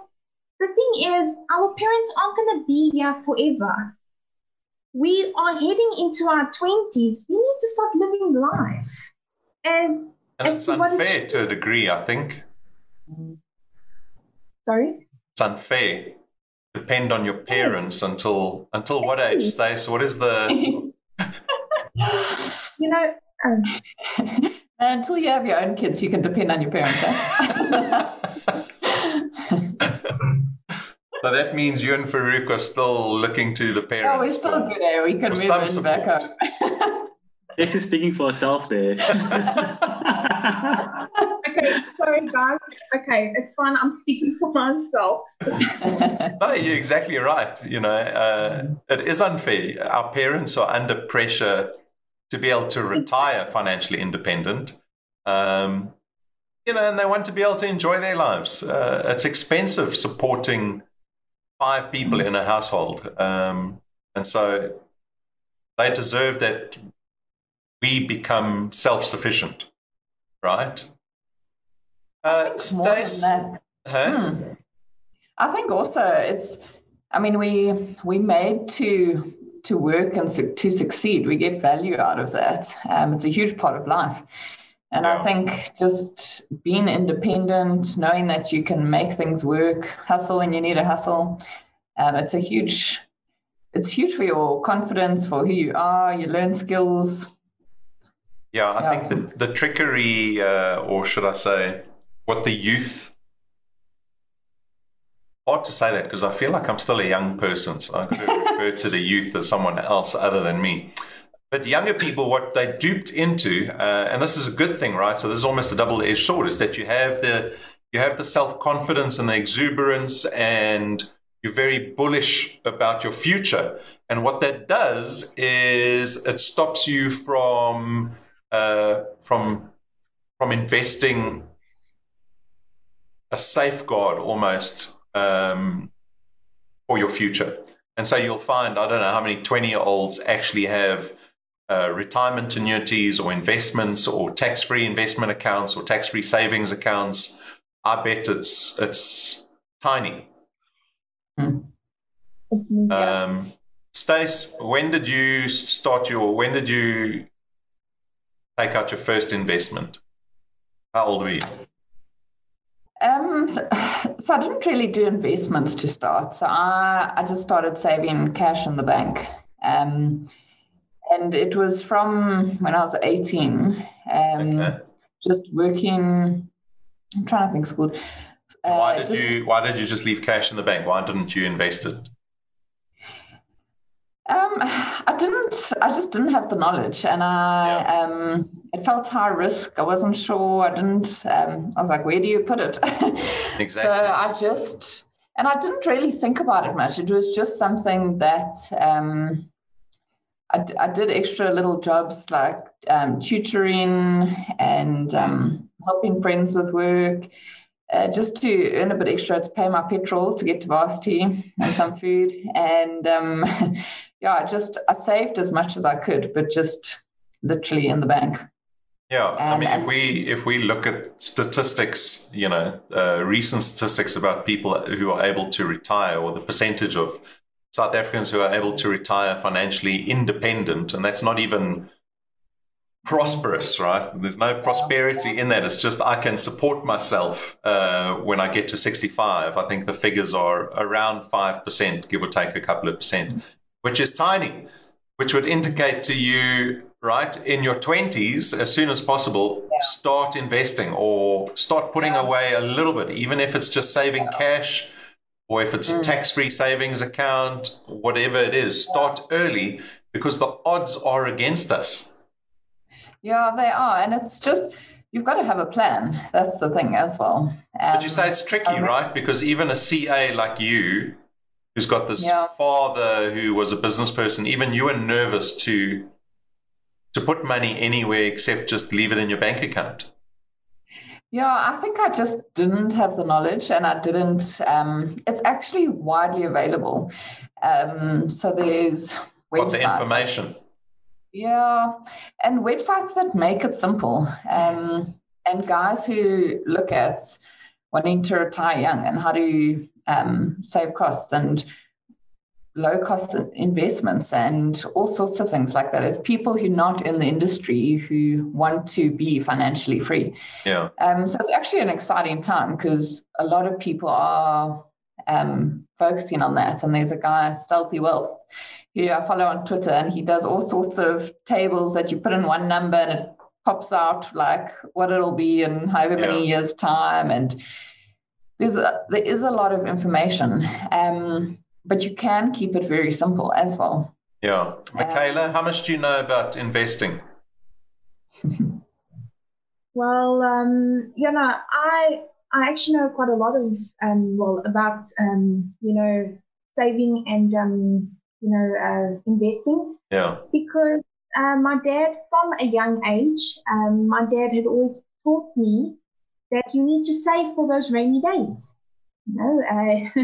the thing is, our parents aren't going to be here forever. We are heading into our 20s. We need to start living lives as.
And
as
it's
to
unfair to a degree, I think.
Sorry?
It's unfair. Depend on your parents until until what age, Stace? What is the
You know, um,
Until you have your own kids, you can depend on your parents. eh?
so that means you and Farouk are still looking to the parents.
oh, we're still
for-
good, eh? We can move
some
in back
support.
home.
This is speaking for herself there.
Okay, sorry guys. Okay, it's fine. I'm speaking for myself.
No, you're exactly right. You know, uh, it is unfair. Our parents are under pressure to be able to retire financially independent. Um, you know, and they want to be able to enjoy their lives. Uh, it's expensive supporting five people in a household, um, and so they deserve that we become self-sufficient, right? Uh, Stace, huh?
Hmm. I think also it's. I mean, we we made to to work and su- to succeed. We get value out of that. Um, it's a huge part of life, and
Yeah.
I think just being independent, knowing that you can make things work, hustle when you need a hustle. Um, it's a huge. It's huge for your confidence, for who you are. You learn skills.
Yeah, I
Yeah,
think the, the trickery, uh, or should I say, what the youth. Hard to say that because I feel like I'm still a young person, so I'm going to refer to the youth as someone else other than me. But younger people, what they duped into, uh, and this is a good thing, right? So this is almost a double-edged sword: is that you have the you have the self-confidence and the exuberance, and you're very bullish about your future. And what that does is it stops you from uh, from from investing a safeguard almost um, for your future. And so you'll find I don't know how many twenty year olds actually have uh, retirement annuities or investments or tax free investment accounts or tax free savings accounts. I bet it's it's tiny.
It's me.
Um, Stace, when did you start your? When did you take out your first investment? How old were you?
Um, so I didn't really do investments to start. So I, I just started saving cash in the bank. Um, and it was from when I was 18, um,
Okay.
just working. I'm trying to think school. Uh,
why did
just-
you Why did you just leave cash in the bank? Why didn't you invest it?
Um, I didn't. I just didn't have the knowledge, and I
Yeah.
um, it felt high risk. I wasn't sure. I didn't. Um, I was like, where do you put it?
Exactly.
So I just, and I didn't really think about it much. It was just something that um, I, I did extra little jobs like um, tutoring and um, helping friends with work. Uh, just to earn a bit extra to pay my petrol to get to varsity and some food and um, yeah I just i saved as much as i could but just literally in the bank
Yeah, I
And-
mean, if we if we look at statistics, you know, uh, recent statistics about people who are able to retire, or the percentage of South Africans who are able to retire financially independent, and that's not even prosperous, right? There's no prosperity in that. It's just I can support myself uh, when I get to 65. I think the figures are around five percent, give or take a couple of percent, which is tiny which would indicate to you, right, in your 20s, as soon as possible, start investing or start putting away a little bit, even if it's just saving cash or if it's a tax free savings account, whatever it is, start early because the odds are against us.
yeah they are and it's just you've got to have a plan. That's the thing as well. Um,
But you say it's tricky,
um,
right? Because even a CA like you, who's got this
Yeah.
father who was a business person, even you were nervous to to put money anywhere except just leave it in your bank account.
Yeah, I think I just didn't have the knowledge and I didn't. Um, it's actually widely available. Um, so there's
What the information?
Yeah, and websites that make it simple. Um, and guys who look at wanting to retire young and how to um, save costs and low cost investments and all sorts of things like that. It's people who are not in the industry who want to be financially free.
Yeah.
Um, so it's actually an exciting time because a lot of people are um, focusing on that. And there's a guy, Stealthy Wealth, who I follow on Twitter, and he does all sorts of tables that you put in one number and it pops out like what it'll be in however
Yeah.
many years' time. And there's a, there is a lot of information. Um, but you can keep it very simple as well.
Yeah. Michaela, how much do you know about investing?
Well, um, you know, I I actually know quite a lot of um, well about um, you know saving and um, you know uh, investing
Yeah.
because uh, my dad, from a young age, um, my dad had always taught me that you need to save for those rainy days. You know, uh,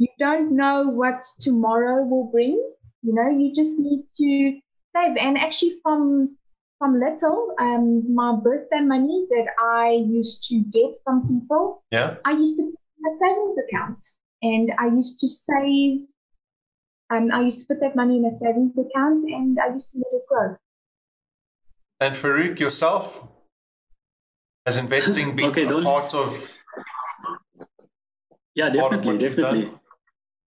you don't know what tomorrow will bring. You know, you just need to save. And actually, from from little, um, my birthday money that I used to get from people,
Yeah.
I used to put in a savings account, and I used to save. Um, I used to put that money in a savings account, and I used to let it grow.
And Farouk, yourself? Has investing been
Okay,
a part of
Yeah,
part of
definitely,
what
definitely.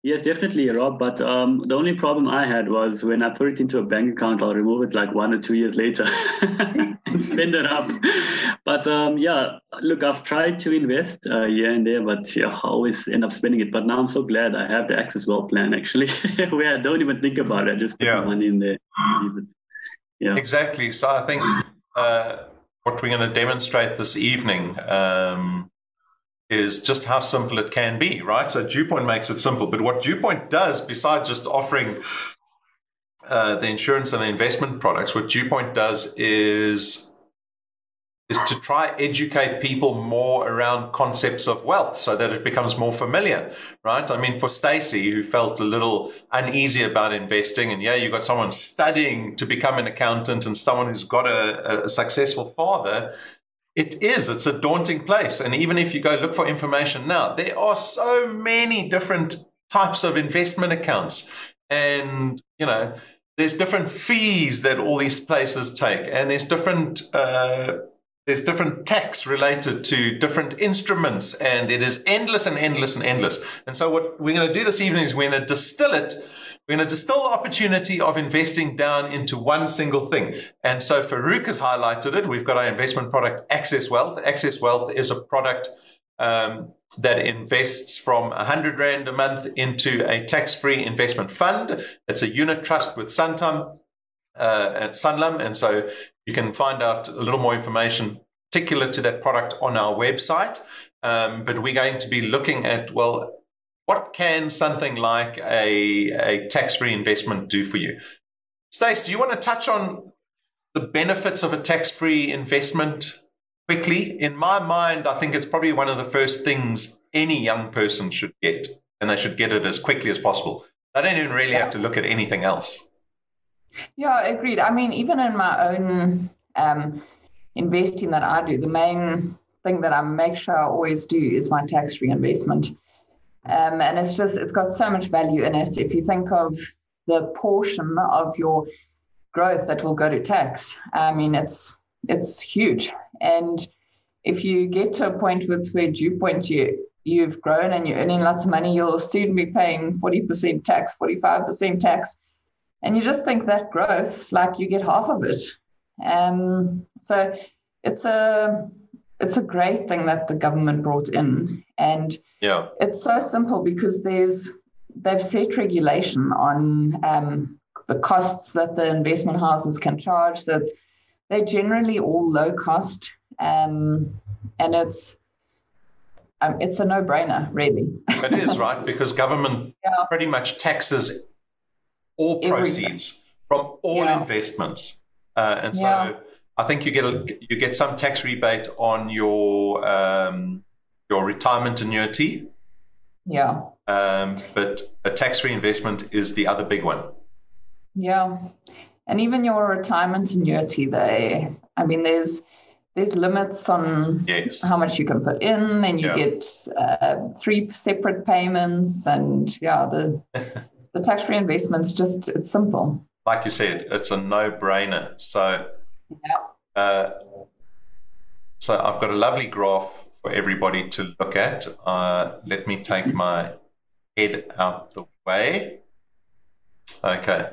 Yes, definitely, Rob. But um, the only problem I had was when I put it into a bank account, I'll remove it like one or two years later and spend it up. But um, yeah, look, I've tried to invest uh, here and there, but yeah, I always end up spending it. But now I'm so glad I have the Access Wealth plan actually, where I don't even think about it. I just put
Yeah.
money in there. and leave it. Yeah.
Exactly. So I think uh, what we're going to demonstrate this evening um, is just how simple it can be, right? So Dewpoint makes it simple, but what Dewpoint does, besides just offering uh, the insurance and the investment products, what Dewpoint does is is to try educate people more around concepts of wealth so that it becomes more familiar, right? I mean, for Stacy, who felt a little uneasy about investing, and yeah, you got someone studying to become an accountant and someone who's got a, a successful father. It is, it's a daunting place. And even if you go look for information now, there are so many different types of investment accounts. And, you know, there's different fees that all these places take, and there's different uh, there's different tax related to different instruments, and it is endless and endless and endless. And so, what we're going to do this evening is we're going to distill it. We're going to distill the opportunity of investing down into one single thing. And so, Farouk has highlighted it. We've got our investment product, Access Wealth. Access Wealth is a product um, that invests from 100 Rand a month into a tax free investment fund. It's a unit trust with Santam uh, at Sanlam. And so you can find out a little more information particular to that product on our website. Um, but we're going to be looking at, well, what can something like a, a tax free investment do for you? Stace, do you want to touch on the benefits of a tax free investment quickly? In my mind, I think it's probably one of the first things any young person should get, and they should get it as quickly as possible. They don't even really have to look at anything else.
Yeah, agreed. I mean, even in my own um, investing that I do, the main thing that I make sure I always do is my tax free investment. Um, and it's just, it's got so much value in it. If you think of the portion of your growth that will go to tax, I mean, it's it's huge. And if you get to a point with where Dewpoint you you've grown and you're earning lots of money, you'll soon be paying 40% tax, 45% tax and you just think that growth like you get half of it um, so it's a it's a great thing that the government brought in and
Yeah.
it's so simple because there's they've set regulation on um, the costs that the investment houses can charge so it's they're generally all low cost um, and it's um, it's a no-brainer really
It is, right? Because government
Yeah.
pretty much taxes all
Everything.
proceeds from all
Yeah.
investments. Uh, and so
Yeah.
I think you get a, you get some tax rebate on your um, your retirement annuity,
yeah
um, but a tax reinvestment is the other big one.
Yeah. And even your retirement annuity, they, I mean, there's there's limits on
Yes.
how much you can put in, and you
Yeah.
get uh, three separate payments, and yeah, the the tax free investments just it's simple.
Like you said, it's a no-brainer. So,
Yeah.
Uh, so I've got a lovely graph for everybody to look at. Uh, let me take my head out the way. Okay.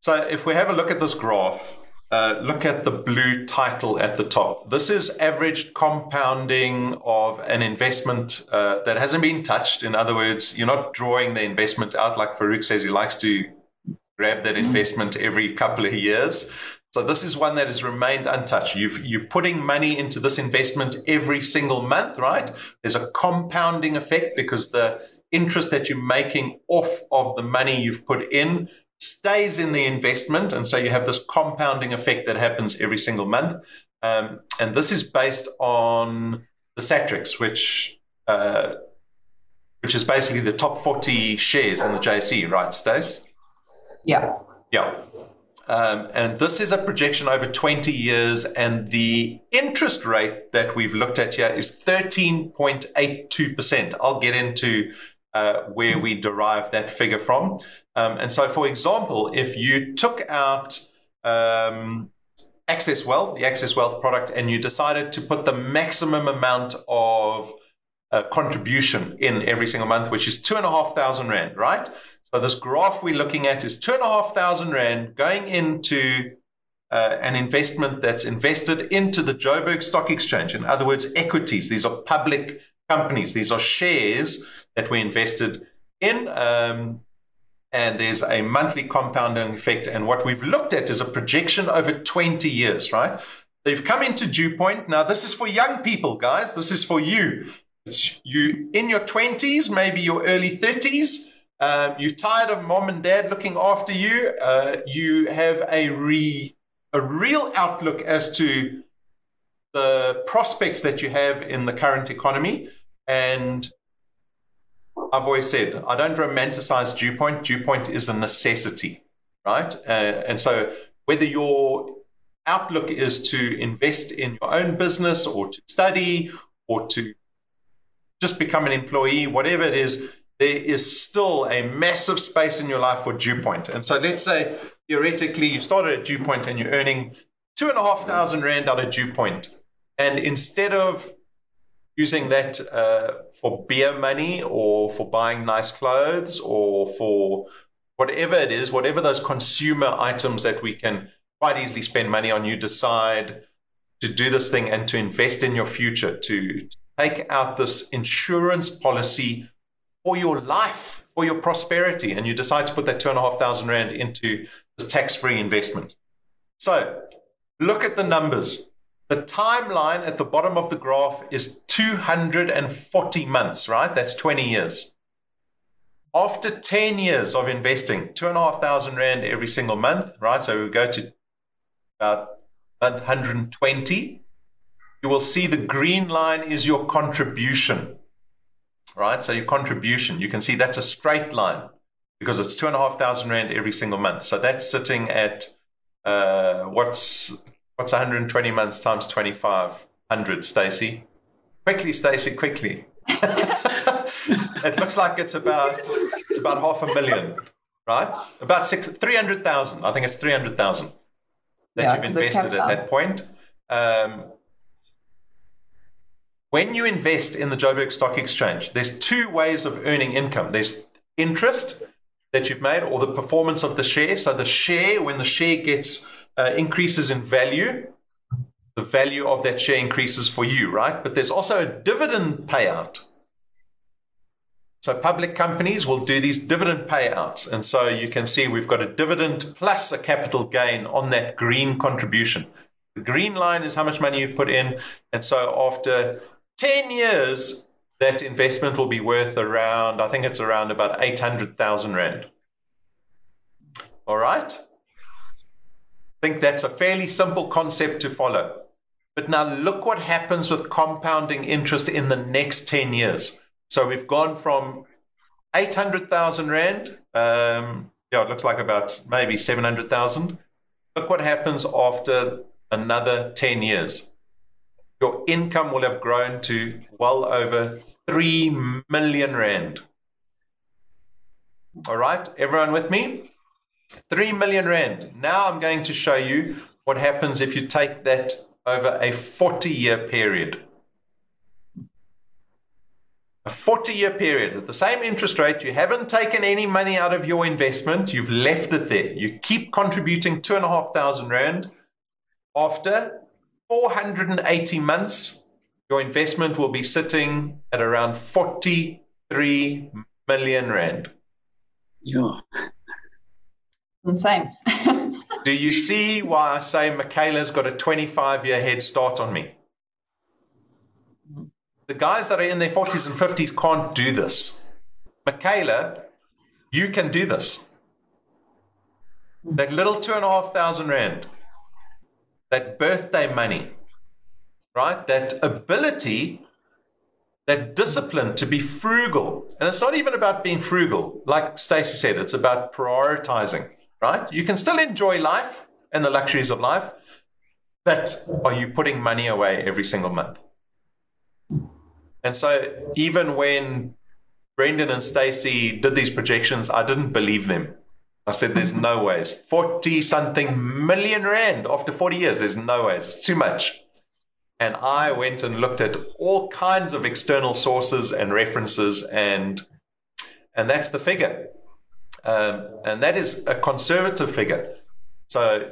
So if we have a look at this graph, uh, look at the blue title at the top. This is average compounding of an investment uh, that hasn't been touched. In other words, you're not drawing the investment out like Farouk says he likes to grab that investment every couple of years. So this is one that has remained untouched. You've, you're putting money into this investment every single month, right? There's a compounding effect because the interest that you're making off of the money you've put in stays in the investment. And so you have this compounding effect that happens every single month. Um, and this is based on the Satrix, which uh, which is basically the top 40 shares in the JSE, right, Stace?
Yeah.
Yeah. Um, and this is a projection over 20 years, and the interest rate that we've looked at here is 13.82%. I'll get into uh, where we derive that figure from. Um, and so, for example, if you took out um, Access Wealth, the Access Wealth product, and you decided to put the maximum amount of uh, contribution in every single month, which is two and a half thousand rand, right? So this graph we're looking at is two and a half thousand rand going into uh, an investment that's invested into the Joburg Stock Exchange. In other words, equities. These are public companies. These are shares that we invested in. Um, and there's a monthly compounding effect. And what we've looked at is a projection over 20 years, right? So you've come into Dewpoint. Now, this is for young people, guys. This is for you. It's you in your 20s, maybe your early 30s. Um, you're tired of mom and dad looking after you. Uh, you have a re, a real outlook as to the prospects that you have in the current economy. And I've always said I don't romanticize Dewpoint. Dew Point is a necessity, right? Uh, and so whether your outlook is to invest in your own business or to study or to just become an employee, whatever it is, there is still a massive space in your life for Dewpoint. And so let's say theoretically you started at Dewpoint and you're earning two and a half thousand rand out of Dewpoint. And instead of using that uh, for beer money or for buying nice clothes or for whatever it is, whatever those consumer items that we can quite easily spend money on, you decide to do this thing and to invest in your future, to take out this insurance policy for your life, for your prosperity, and you decide to put that two and a half thousand rand into this tax free investment. So look at the numbers. The timeline at the bottom of the graph is 240 months, right? That's 20 years. After 10 years of investing, two and a half thousand rand every single month, right? So we go to about month 120. You will see the green line is your contribution, right? So your contribution, you can see that's a straight line because it's two and a half thousand rand every single month. So that's sitting at uh, what's What's 120 months times 2500, Stacy? Quickly, Stacy, quickly. it looks like it's about it's about half a million, right? About six, 300,000. I think it's 300,000 that
Yeah,
you've invested at that point. Um, when you invest in the Joburg Stock Exchange, there's two ways of earning income. There's interest that you've made or the performance of the share. So the share, when the share gets uh, increases in value, the value of that share increases for you, right? But there's also a dividend payout. So public companies will do these dividend payouts. And so you can see we've got a dividend plus a capital gain on that green contribution. The green line is how much money you've put in. And so after 10 years, that investment will be worth around, I think it's around about 800,000 Rand. All right? I think that's a fairly simple concept to follow. But now look what happens with compounding interest in the next 10 years. So we've gone from 800,000 Rand, um, yeah, it looks like about maybe 700,000. Look what happens after another 10 years. Your income will have grown to well over 3 million rand. All right, everyone with me? 3 million rand. Now I'm going to show you what happens if you take that over a 40 year period. A 40 year period at the same interest rate, you haven't taken any money out of your investment, you've left it there. You keep contributing 2,500 Rand. After 480 months, your investment will be sitting at around 43 million Rand.
Yeah.
Insane.
Do you see why I say Michaela's got a 25 year head start on me? The guys that are in their 40s and 50s can't do this. Michaela, you can do this. That little two and a half thousand rand, that birthday money, right? That ability, that discipline to be frugal. And it's not even about being frugal. Like Stacey said, it's about prioritizing, right? You can still enjoy life and the luxuries of life, but are you putting money away every single month? And so even when Brendan and Stacey did these projections, I didn't believe them. I said, there's no ways. 40 something million rand after 40 years, there's no ways. It's too much. And I went and looked at all kinds of external sources and references, and and that's the figure. Um, and that is a conservative figure. So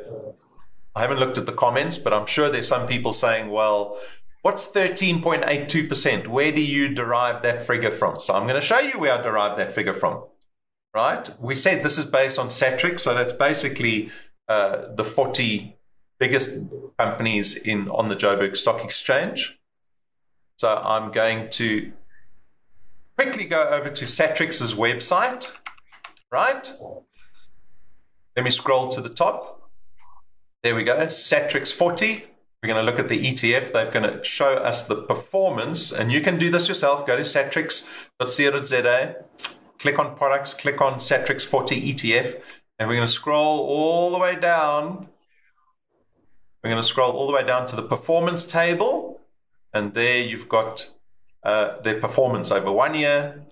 I haven't looked at the comments, but I'm sure there's some people saying, well, What's 13.82%? Where do you derive that figure from? So I'm going to show you where I derived that figure from. Right? We said this is based on Satrix, so that's basically uh, the 40 biggest companies in on the Joburg Stock Exchange. So I'm going to quickly go over to Satrix's website. Right? Let me scroll to the top. There we go. Satrix 40. We're going to look at the ETF. They're going to show us the performance, and you can do this yourself. Go to satrix.co.za, click on products, click on Satrix 40 ETF, and we're going to scroll all the way down. We're going to scroll all the way down to the performance table, and there you've got uh, their performance over one year,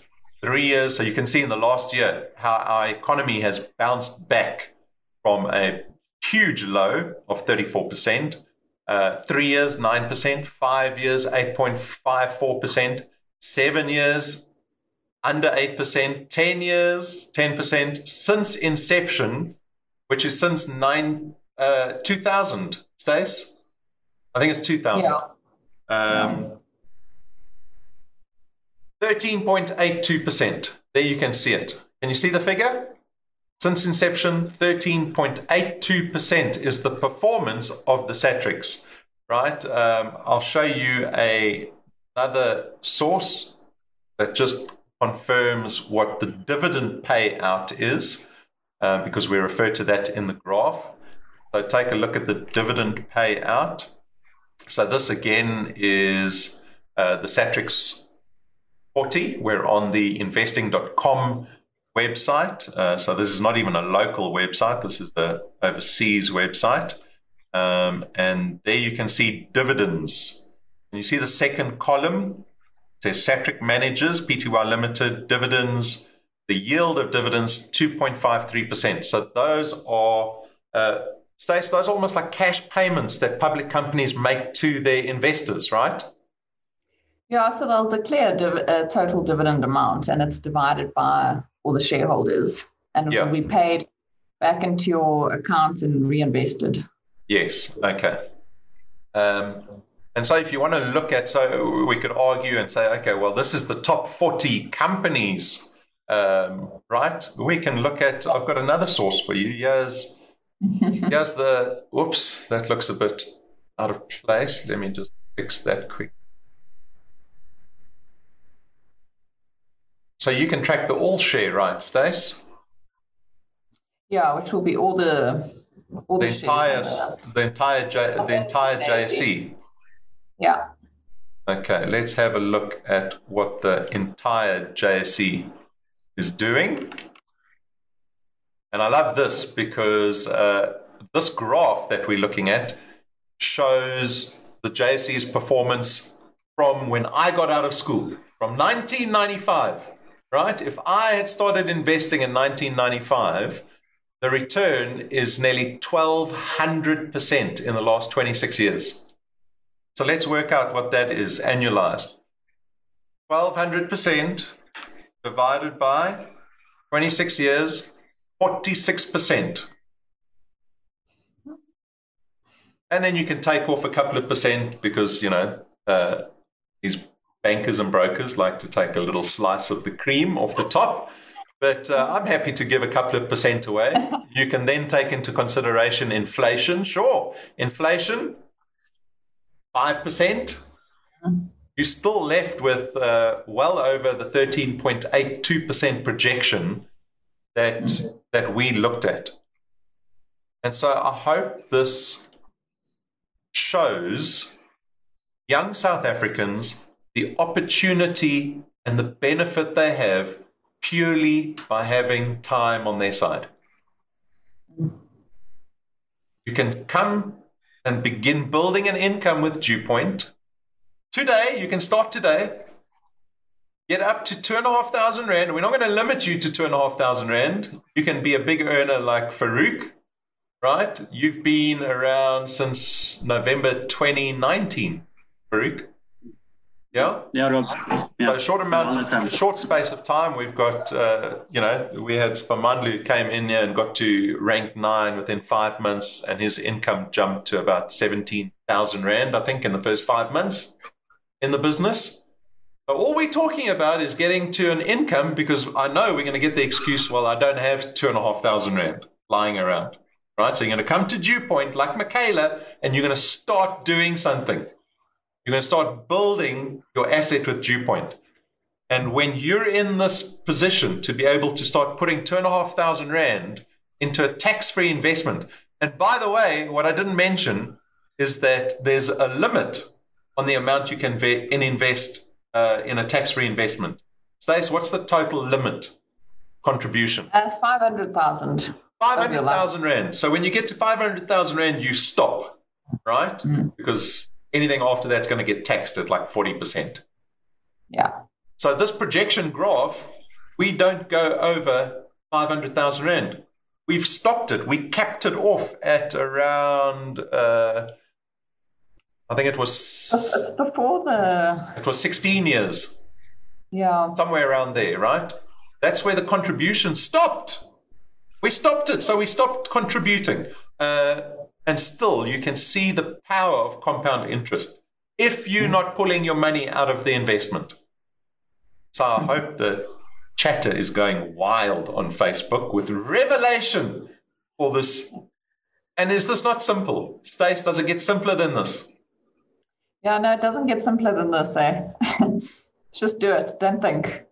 three years. So you can see in the last year how our economy has bounced back from a huge low of 34% uh, three years, 9%, five years, 8.54%, seven years, under 8%, 10 years, 10%, since inception, which is since nine, uh, 2000, Stace? I think it's 2000. Yeah. Um, 13.82%. There you can see it. Can you see the figure? Since inception, 13.82% is the performance of the Satrix, right? Um, I'll show you a, another source that just confirms what the dividend payout is, uh, because we refer to that in the graph. So take a look at the dividend payout. So this again is uh, the Satrix 40. We're on the investing.com website. Uh, so this is not even a local website. This is the overseas website. Um, and there you can see dividends. And you see the second column. It says Satrix Managers, Pty Limited, dividends. The yield of dividends, 2.53%. So those are, uh, Stace, those are almost like cash payments that public companies make to their investors, right?
Yeah, so they'll declare a total dividend amount and it's divided by all the shareholders and it will be paid back into your account and reinvested.
Yes. Okay. Um, and so, if you want to look at, so we could argue and say, okay, well, this is the top 40 companies, um, right? We can look at, I've got another source for you. Here's, here's the, whoops, that looks a bit out of place. Let me just fix that quick. So you can track the all share, right, Stace?
Yeah, which will be all the all
the, the entire the entire J, the entire JSE.
Yeah.
Okay, let's have a look at what the entire JSE is doing. And I love this because uh, this graph that we're looking at shows the JSE's performance from when I got out of school, from 1995, right? If I had started investing in 1995, the return is nearly 1200% in the last 26 years. So let's work out what that is annualized. 1200% divided by 26 years, 46%. And then you can take off a couple of percent because, you know, uh, these bankers and brokers like to take a little slice of the cream off the top. But uh, I'm happy to give a couple of percent away. You can then take into consideration inflation. Sure, inflation, 5%. You're still left with uh, well over the 13.82% projection that, that we looked at. And so I hope this shows young South Africans the opportunity and the benefit they have purely by having time on their side. You can come and begin building an income with Dewpoint. Today, you can start today. Get up to two and a half thousand rand. We're not going to limit you to two and a half thousand rand. You can be a big earner like Farouk, right? You've been around since November 2019, Farouk. Yeah.
Yeah, Rob. Yeah.
So a short amount,
All the time.
a short space of time, we've got, uh, you know, we had Spamandlu who came in here and got to rank nine within five months, and his income jumped to about seventeen thousand rand, I think, in the first five months in the business. So all we're talking about is getting to an income because I know we're going to get the excuse, well, I don't have two and a half thousand rand lying around, right? So you're going to come to Dewpoint like Michaela, and you're going to start doing something. You're going to start building your asset with Dewpoint. And when you're in this position to be able to start putting two and a half thousand rand into a tax free investment, and by the way, what I didn't mention is that there's a limit on the amount you can ve- in invest uh, in a tax free investment. Stace, what's the total limit contribution?
Uh, 500,000.
500,000 Rand. So when you get to 500,000 Rand, you stop, right?
Mm.
Because anything after that's going to get taxed at like 40%.
Yeah.
So this projection graph, we don't go over 500,000 Rand. We've stopped it. We capped it off at around, uh, I think it was,
before the,
it was 16 years,
yeah.
somewhere around there, right? That's where the contribution stopped. We stopped it, so we stopped contributing. Uh, and still, you can see the power of compound interest if you're not pulling your money out of the investment. So I hope the chatter is going wild on Facebook with revelation for this. And is this not simple? Stace, does it get simpler than this?
Yeah, no, it doesn't get simpler than this, eh? Just do it. Don't think.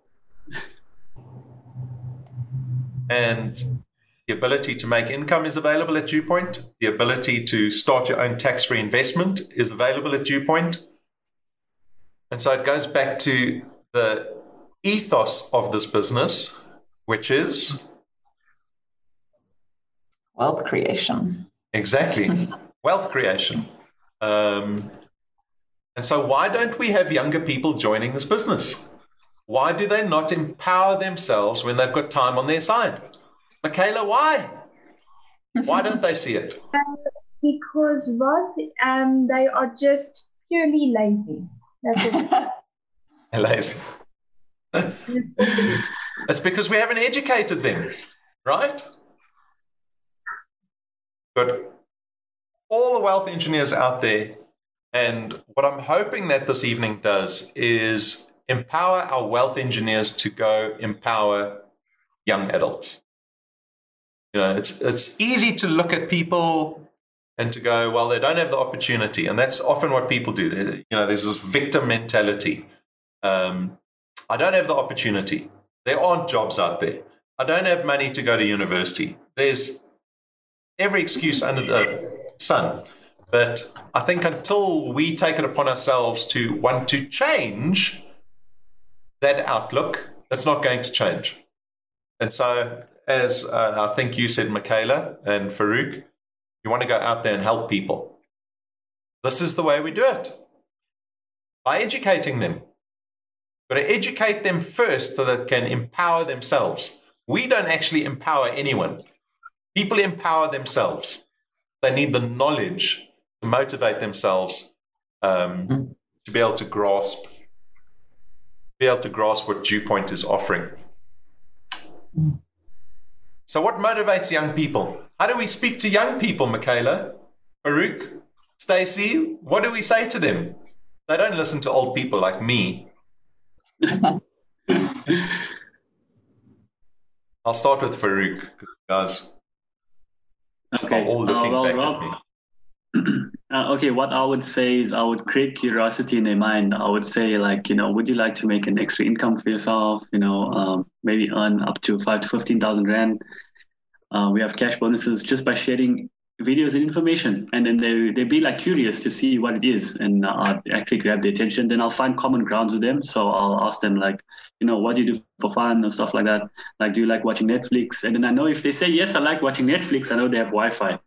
and the ability to make income is available at Dewpoint. The ability to start your own tax free investment is available at Dewpoint. And so it goes back to the ethos of this business, which is
Wealth creation.
exactly wealth creation. Um, and so, why don't we have younger people joining this business? Why do they not empower themselves when they've got time on their side? Michaela, why? Why don't they see it?
because Rod, um, they are just purely lazy. That's all.
Lazy. It's because we haven't educated them, right? But all the wealth engineers out there, and what I'm hoping that this evening does is empower our wealth engineers to go empower young adults. You know, it's it's easy to look at people and to go, well, they don't have the opportunity, and that's often what people do. They- You know, there's this victim mentality. Um, I don't have the opportunity. There aren't jobs out there. I don't have money to go to university. There's every excuse under the sun. But I think until we take it upon ourselves to want to change that outlook, that's not going to change. And so, as uh, I think you said, Michaela and Farouk, you want to go out there and help people. This is the way we do it by educating them. But to educate them first so that they can empower themselves. We don't actually empower anyone. People empower themselves. They need the knowledge to motivate themselves um, to be able to grasp, be able to grasp what Dewpoint is offering. So, what motivates young people? How do we speak to young people, Michaela, Farouk, Stacey? What do we say to them? They don't listen to old people like me. I'll start with Farouk, guys.
Okay. All looking well, back Rob, at me. Uh, okay, what I would say is I would create curiosity in their mind. I would say like, you know, would you like to make an extra income for yourself? You know, um, maybe earn up to five to fifteen thousand rand. Uh, we have cash bonuses just by sharing videos and information, and then they they be like curious to see what it is, and uh, actually grab their attention. Then I'll find common grounds with them. So I'll ask them like, you know, what do you do for fun and stuff like that. Like, do you like watching Netflix? And then I know if they say yes, I like watching Netflix. I know they have Wi-Fi.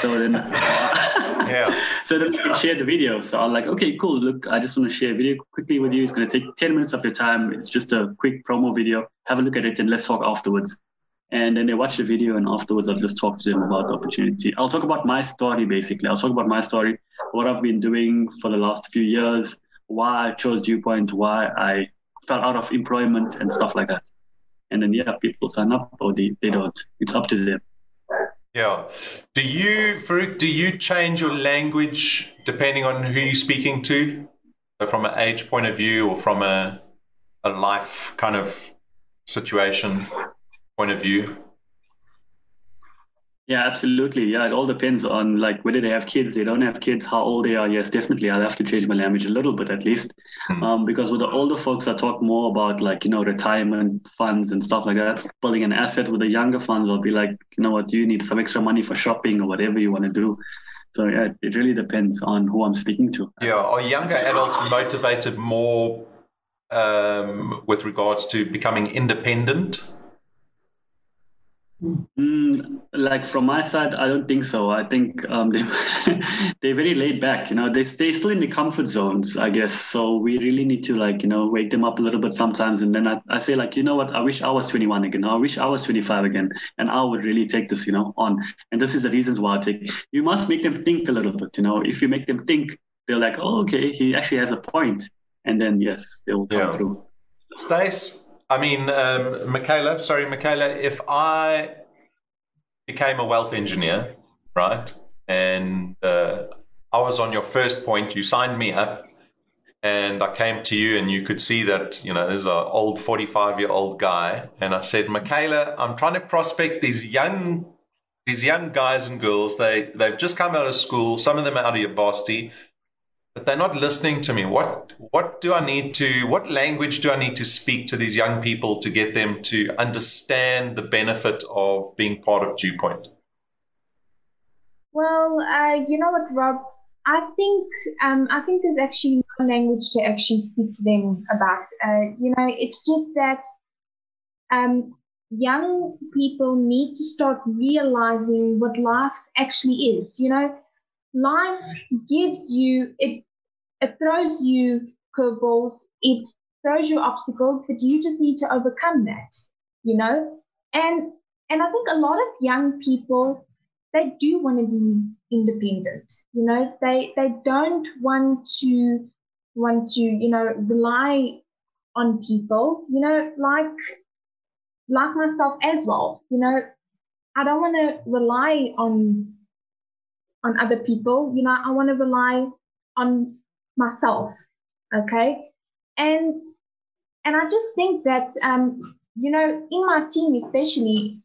So then.
yeah.
So then can share the video. So I'm like, okay, cool. Look, I just want to share a video quickly with you. It's going to take 10 minutes of your time. It's just a quick promo video. Have a look at it and let's talk afterwards. And then they watch the video and afterwards I'll just talk to them about the opportunity. I'll talk about my story basically. I'll talk about my story, what I've been doing for the last few years, why I chose Dewpoint, why I fell out of employment and stuff like that. And then yeah, people sign up or they, they don't. It's up to them.
Yeah. Do you, Farouk, do you change your language depending on who you're speaking to? So from an age point of view or from a, a life kind of situation point of view?
Yeah, absolutely. Yeah, it all depends on like whether they have kids, they don't have kids, how old they are. Yes, definitely. I'll have to change my language a little bit at least. Mm-hmm. Um, because with the older folks, I talk more about like, you know, retirement funds and stuff like that, building an asset. With the younger funds, I'll be like, you know what, you need some extra money for shopping or whatever you want to do. So yeah, it really depends on who I'm speaking to.
Yeah, are younger adults motivated more um, with regards to becoming independent?
Mm, like from my side, I don't think so. I think um, they they're very laid back. You know, they stay still in the comfort zones, I guess. So we really need to like you know wake them up a little bit sometimes. And then I, I say like, you know what? I wish I was 21 again. I wish I was 25 again, and I would really take this, you know, on. And this is the reasons why I take. You must make them think a little bit. You know, if you make them think, they're like, oh, okay, he actually has a point. and then yes, they will come yeah. through.
Stace, I mean, um, Michaela, sorry, Michaela, if I became a wealth engineer, right, and uh, I was on your first point, you signed me up, and I came to you, and you could see that, you know, there's an old 45 year old guy, and I said, Michaela, I'm trying to prospect these young. These young guys and girls, they, they've just come out of school, some of them out of university, but they're not listening to me. What what do I need to what language do I need to speak to these young people to get them to understand the benefit of being part of Dewpoint?
Well, uh, you know what, Rob? I think um, I think there's actually no language to actually speak to them about. Uh, you know, it's just that um, young people need to start realizing what life actually is. You know, life gives you it it throws you curveballs it throws you obstacles but you just need to overcome that you know? And and i think a lot of young people they do want to be independent you know? They they don't want to want to you know rely on people you know? Like like myself as well you know? I don't want to rely on on other people. You know, I want to rely on myself. Okay. And and I just think that um, you know, in my team especially,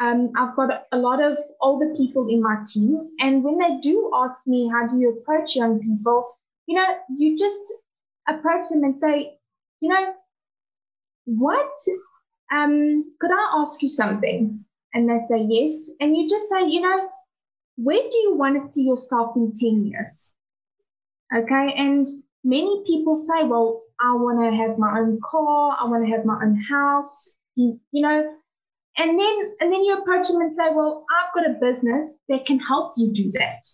um, I've got a lot of older people in my team. And when they do ask me how do you approach young people, you know, you just approach them and say, you know, what um could I ask you something? And they say yes. And you just say, you know, where do you want to see yourself in 10 years? Okay. And many people say, well, I want to have my own car. I want to have my own house, you, you know, and then, and then you approach them and say, well, I've got a business that can help you do that,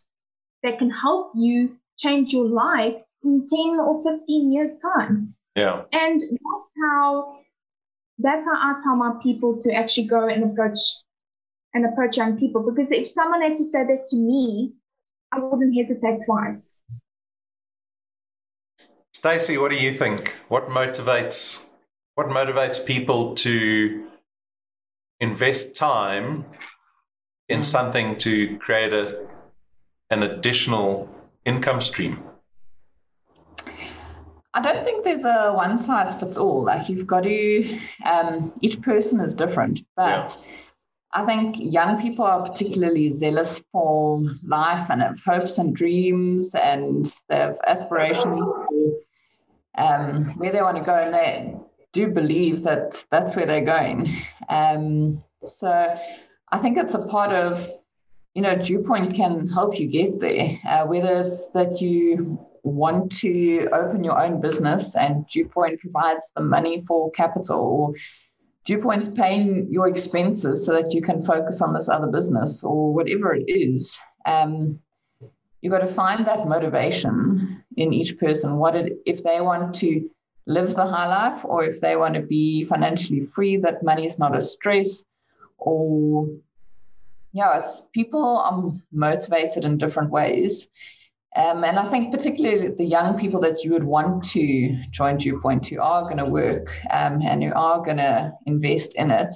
that can help you change your life in 10 or 15 years time
Yeah.
and that's how that's how i tell my people to actually go and approach and approach young people because if someone had to say that to me i wouldn't hesitate twice
Stacey, what do you think? What motivates what motivates people to invest time in
Mm.
something to create a an additional income stream?
I don't think there's a one size fits all. Like you've got to, um, each person is different. But I think young people are particularly zealous for life and have hopes and dreams and they have aspirations for um, where they want to go. And they do believe that that's where they're going. Um, so I think it's a part of, you know, Dewpoint can help you get there, uh, whether it's that you want to open your own business and Dewpoint provides the money for capital or Dewpoint's paying your expenses so that you can focus on this other business or whatever it is. Um, you've got to find that motivation in each person. What it, if they want to live the high life or if they want to be financially free, that money is not a stress or yeah, it's people are motivated in different ways. Um, and I think particularly the young people that you would want to join Dewpoint who are going to work um, and who are going to invest in it,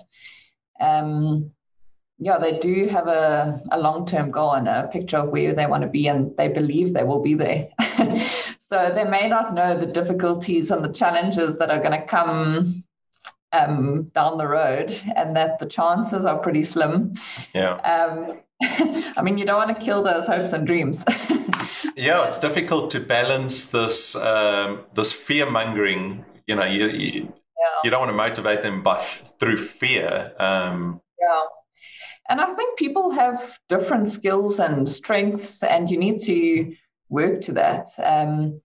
um, yeah, they do have a, a long-term goal and a picture of where they want to be and they believe they will be there. so they may not know the difficulties and the challenges that are going to come um, down the road and that the chances are pretty slim.
Yeah.
I mean, you don't want to kill those hopes and dreams.
Yeah, it's difficult to balance this um, this fear mongering. You know, you, you,
yeah.
you don't want to motivate them by through fear. Um,
yeah. And I think people have different skills and strengths, and you need to work to that. Um,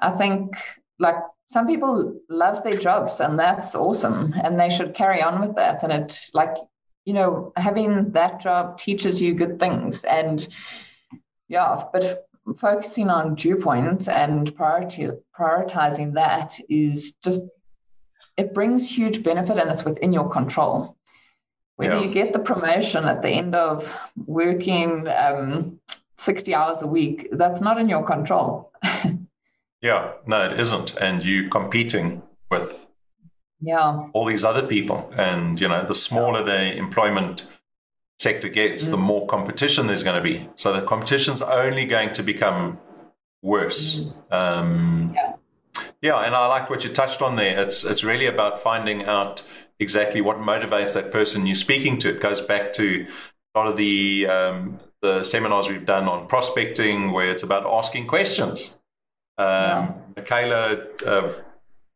I think, like, some people love their jobs, and that's awesome, and they should carry on with that. And it, like, you know, having that job teaches you good things. And yeah, but focusing on Dewpoints and priority, prioritizing that is just, it brings huge benefit and it's within your control whether
Yeah.
you get the promotion at the end of working um, 60 hours a week, that's not in your control.
yeah, no, it isn't. And you competing with
yeah,
all these other people. And, you know, the smaller the employment sector gets, the more competition there's going to be. So the competition's only going to become worse. Um,
Yeah.
yeah, and I liked what you touched on there. It's it's really about finding out exactly what motivates that person you're speaking to. It goes back to a lot of the um, the seminars we've done on prospecting, where it's about asking questions. Um,
Yeah.
Michaela uh,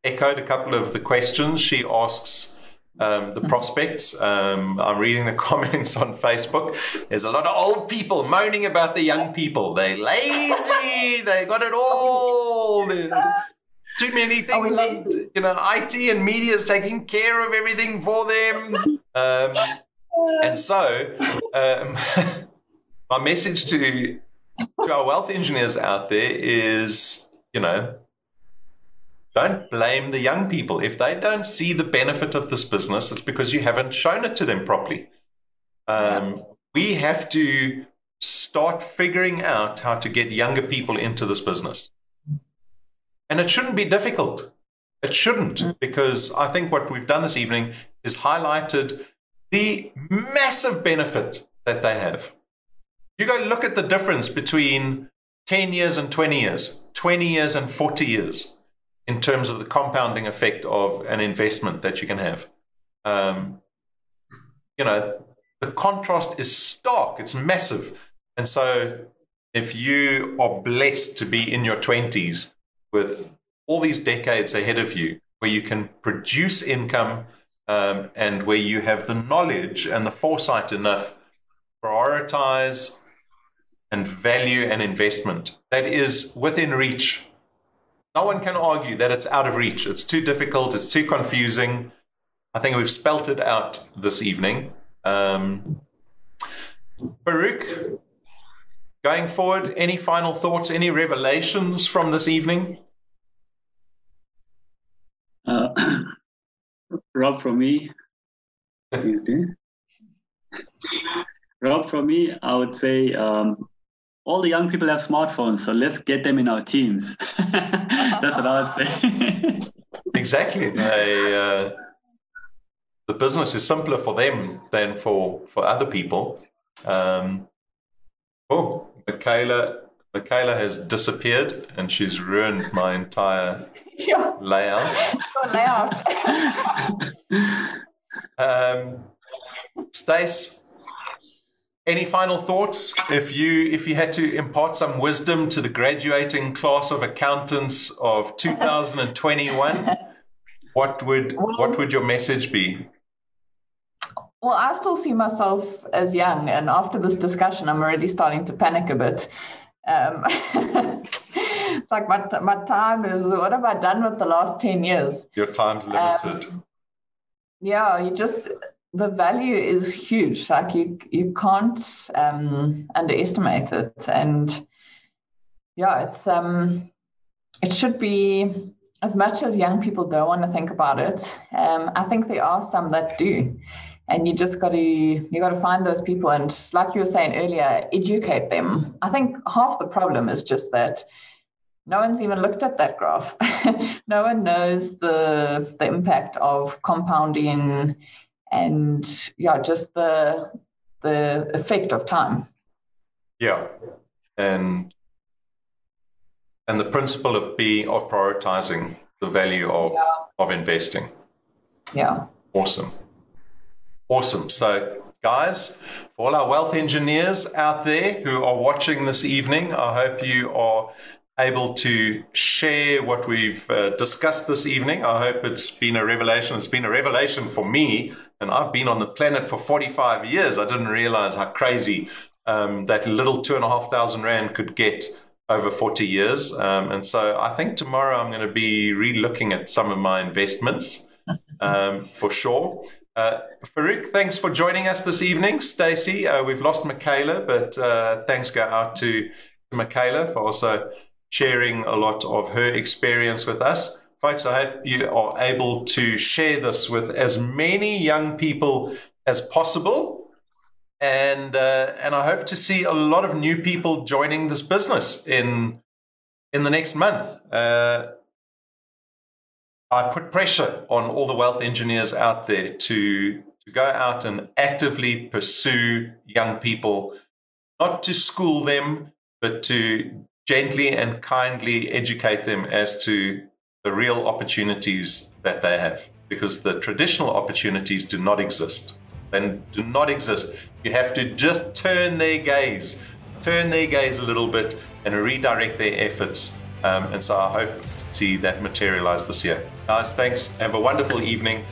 echoed a couple of the questions she asks um, the prospects. Um, I'm reading the comments on Facebook. There's a lot of old people moaning about the young people. They're lazy. they got it all. They're- too many things.
lazy?
You know, IT and media is taking care of everything for them. Um, and so, um, my message to to our wealth engineers out there is, you know, don't blame the young people. If they don't see the benefit of this business, it's because you haven't shown it to them properly. Um, We have to start figuring out how to get younger people into this business. And it shouldn't be difficult. It shouldn't, because I think what we've done this evening is highlighted the massive benefit that they have. You go look at the difference between 10 years and 20 years, 20 years and 40 years in terms of the compounding effect of an investment that you can have. Um, you know, the contrast is stark, it's massive. And so, if you are blessed to be in your 20s with all these decades ahead of you, where you can produce income um, and where you have the knowledge and the foresight enough to prioritize and value an investment that is within reach. No one can argue that it's out of reach. It's too difficult. It's too confusing. I think we've spelt it out this evening. Um, Farouk, going forward, any final thoughts, any revelations from this evening?
Uh, Rob, from me, Rob, from me, I would say um, all the young people have smartphones, so let's get them in our teams. That's what I would say.
exactly. They, uh, the business is simpler for them than for, for other people. Um, oh, Michaela, Michaela has disappeared and she's ruined my entire
Yeah,
layout.
layout.
Um, Stace, any final thoughts? If you if you had to impart some wisdom to the graduating class of accountants of 2021, what would what would your message be?
Well, I still see myself as young, and after this discussion, I'm already starting to panic a bit. Um, it's like my, my time is what have I done with the last 10 years?
Your time's limited.
Um, yeah, you just the value is huge. Like you you can't um, underestimate it, and yeah, it's um it should be as much as young people don't want to think about it. Um, I think there are some that do, and you just got to you got to find those people and, like you were saying earlier, educate them. I think half the problem is just that no one's even looked at that graph. no one knows the the impact of compounding and yeah, just the the effect of time.
Yeah, and and the principle of being of prioritizing the value of
Yeah.
of investing.
Yeah.
Awesome. Awesome. So, guys, for all our wealth engineers out there who are watching this evening, I hope you are able to share what we've uh, discussed this evening. I hope it's been a revelation. It's been a revelation for me, and I've been on the planet for 45 years. I didn't realize how crazy um, that little two and a half thousand rand could get over 40 years. Um, and so I think tomorrow I'm going to be re-looking at some of my investments um, for sure. Uh, Farouk, thanks for joining us this evening. Stacey, uh, we've lost Michaela, but uh, thanks go out to, to Michaela for also sharing a lot of her experience with us. Folks, I hope you are able to share this with as many young people as possible. And, uh, and I hope to see a lot of new people joining this business in, in the next month. Uh, I put pressure on all the wealth engineers out there to, to go out and actively pursue young people, not to school them, but to gently and kindly educate them as to the real opportunities that they have. Because the traditional opportunities do not exist. They do not exist. You have to just turn their gaze, turn their gaze a little bit, and redirect their efforts. Um, and so I hope to see that materialize this year. Guys, thanks. Have a wonderful evening.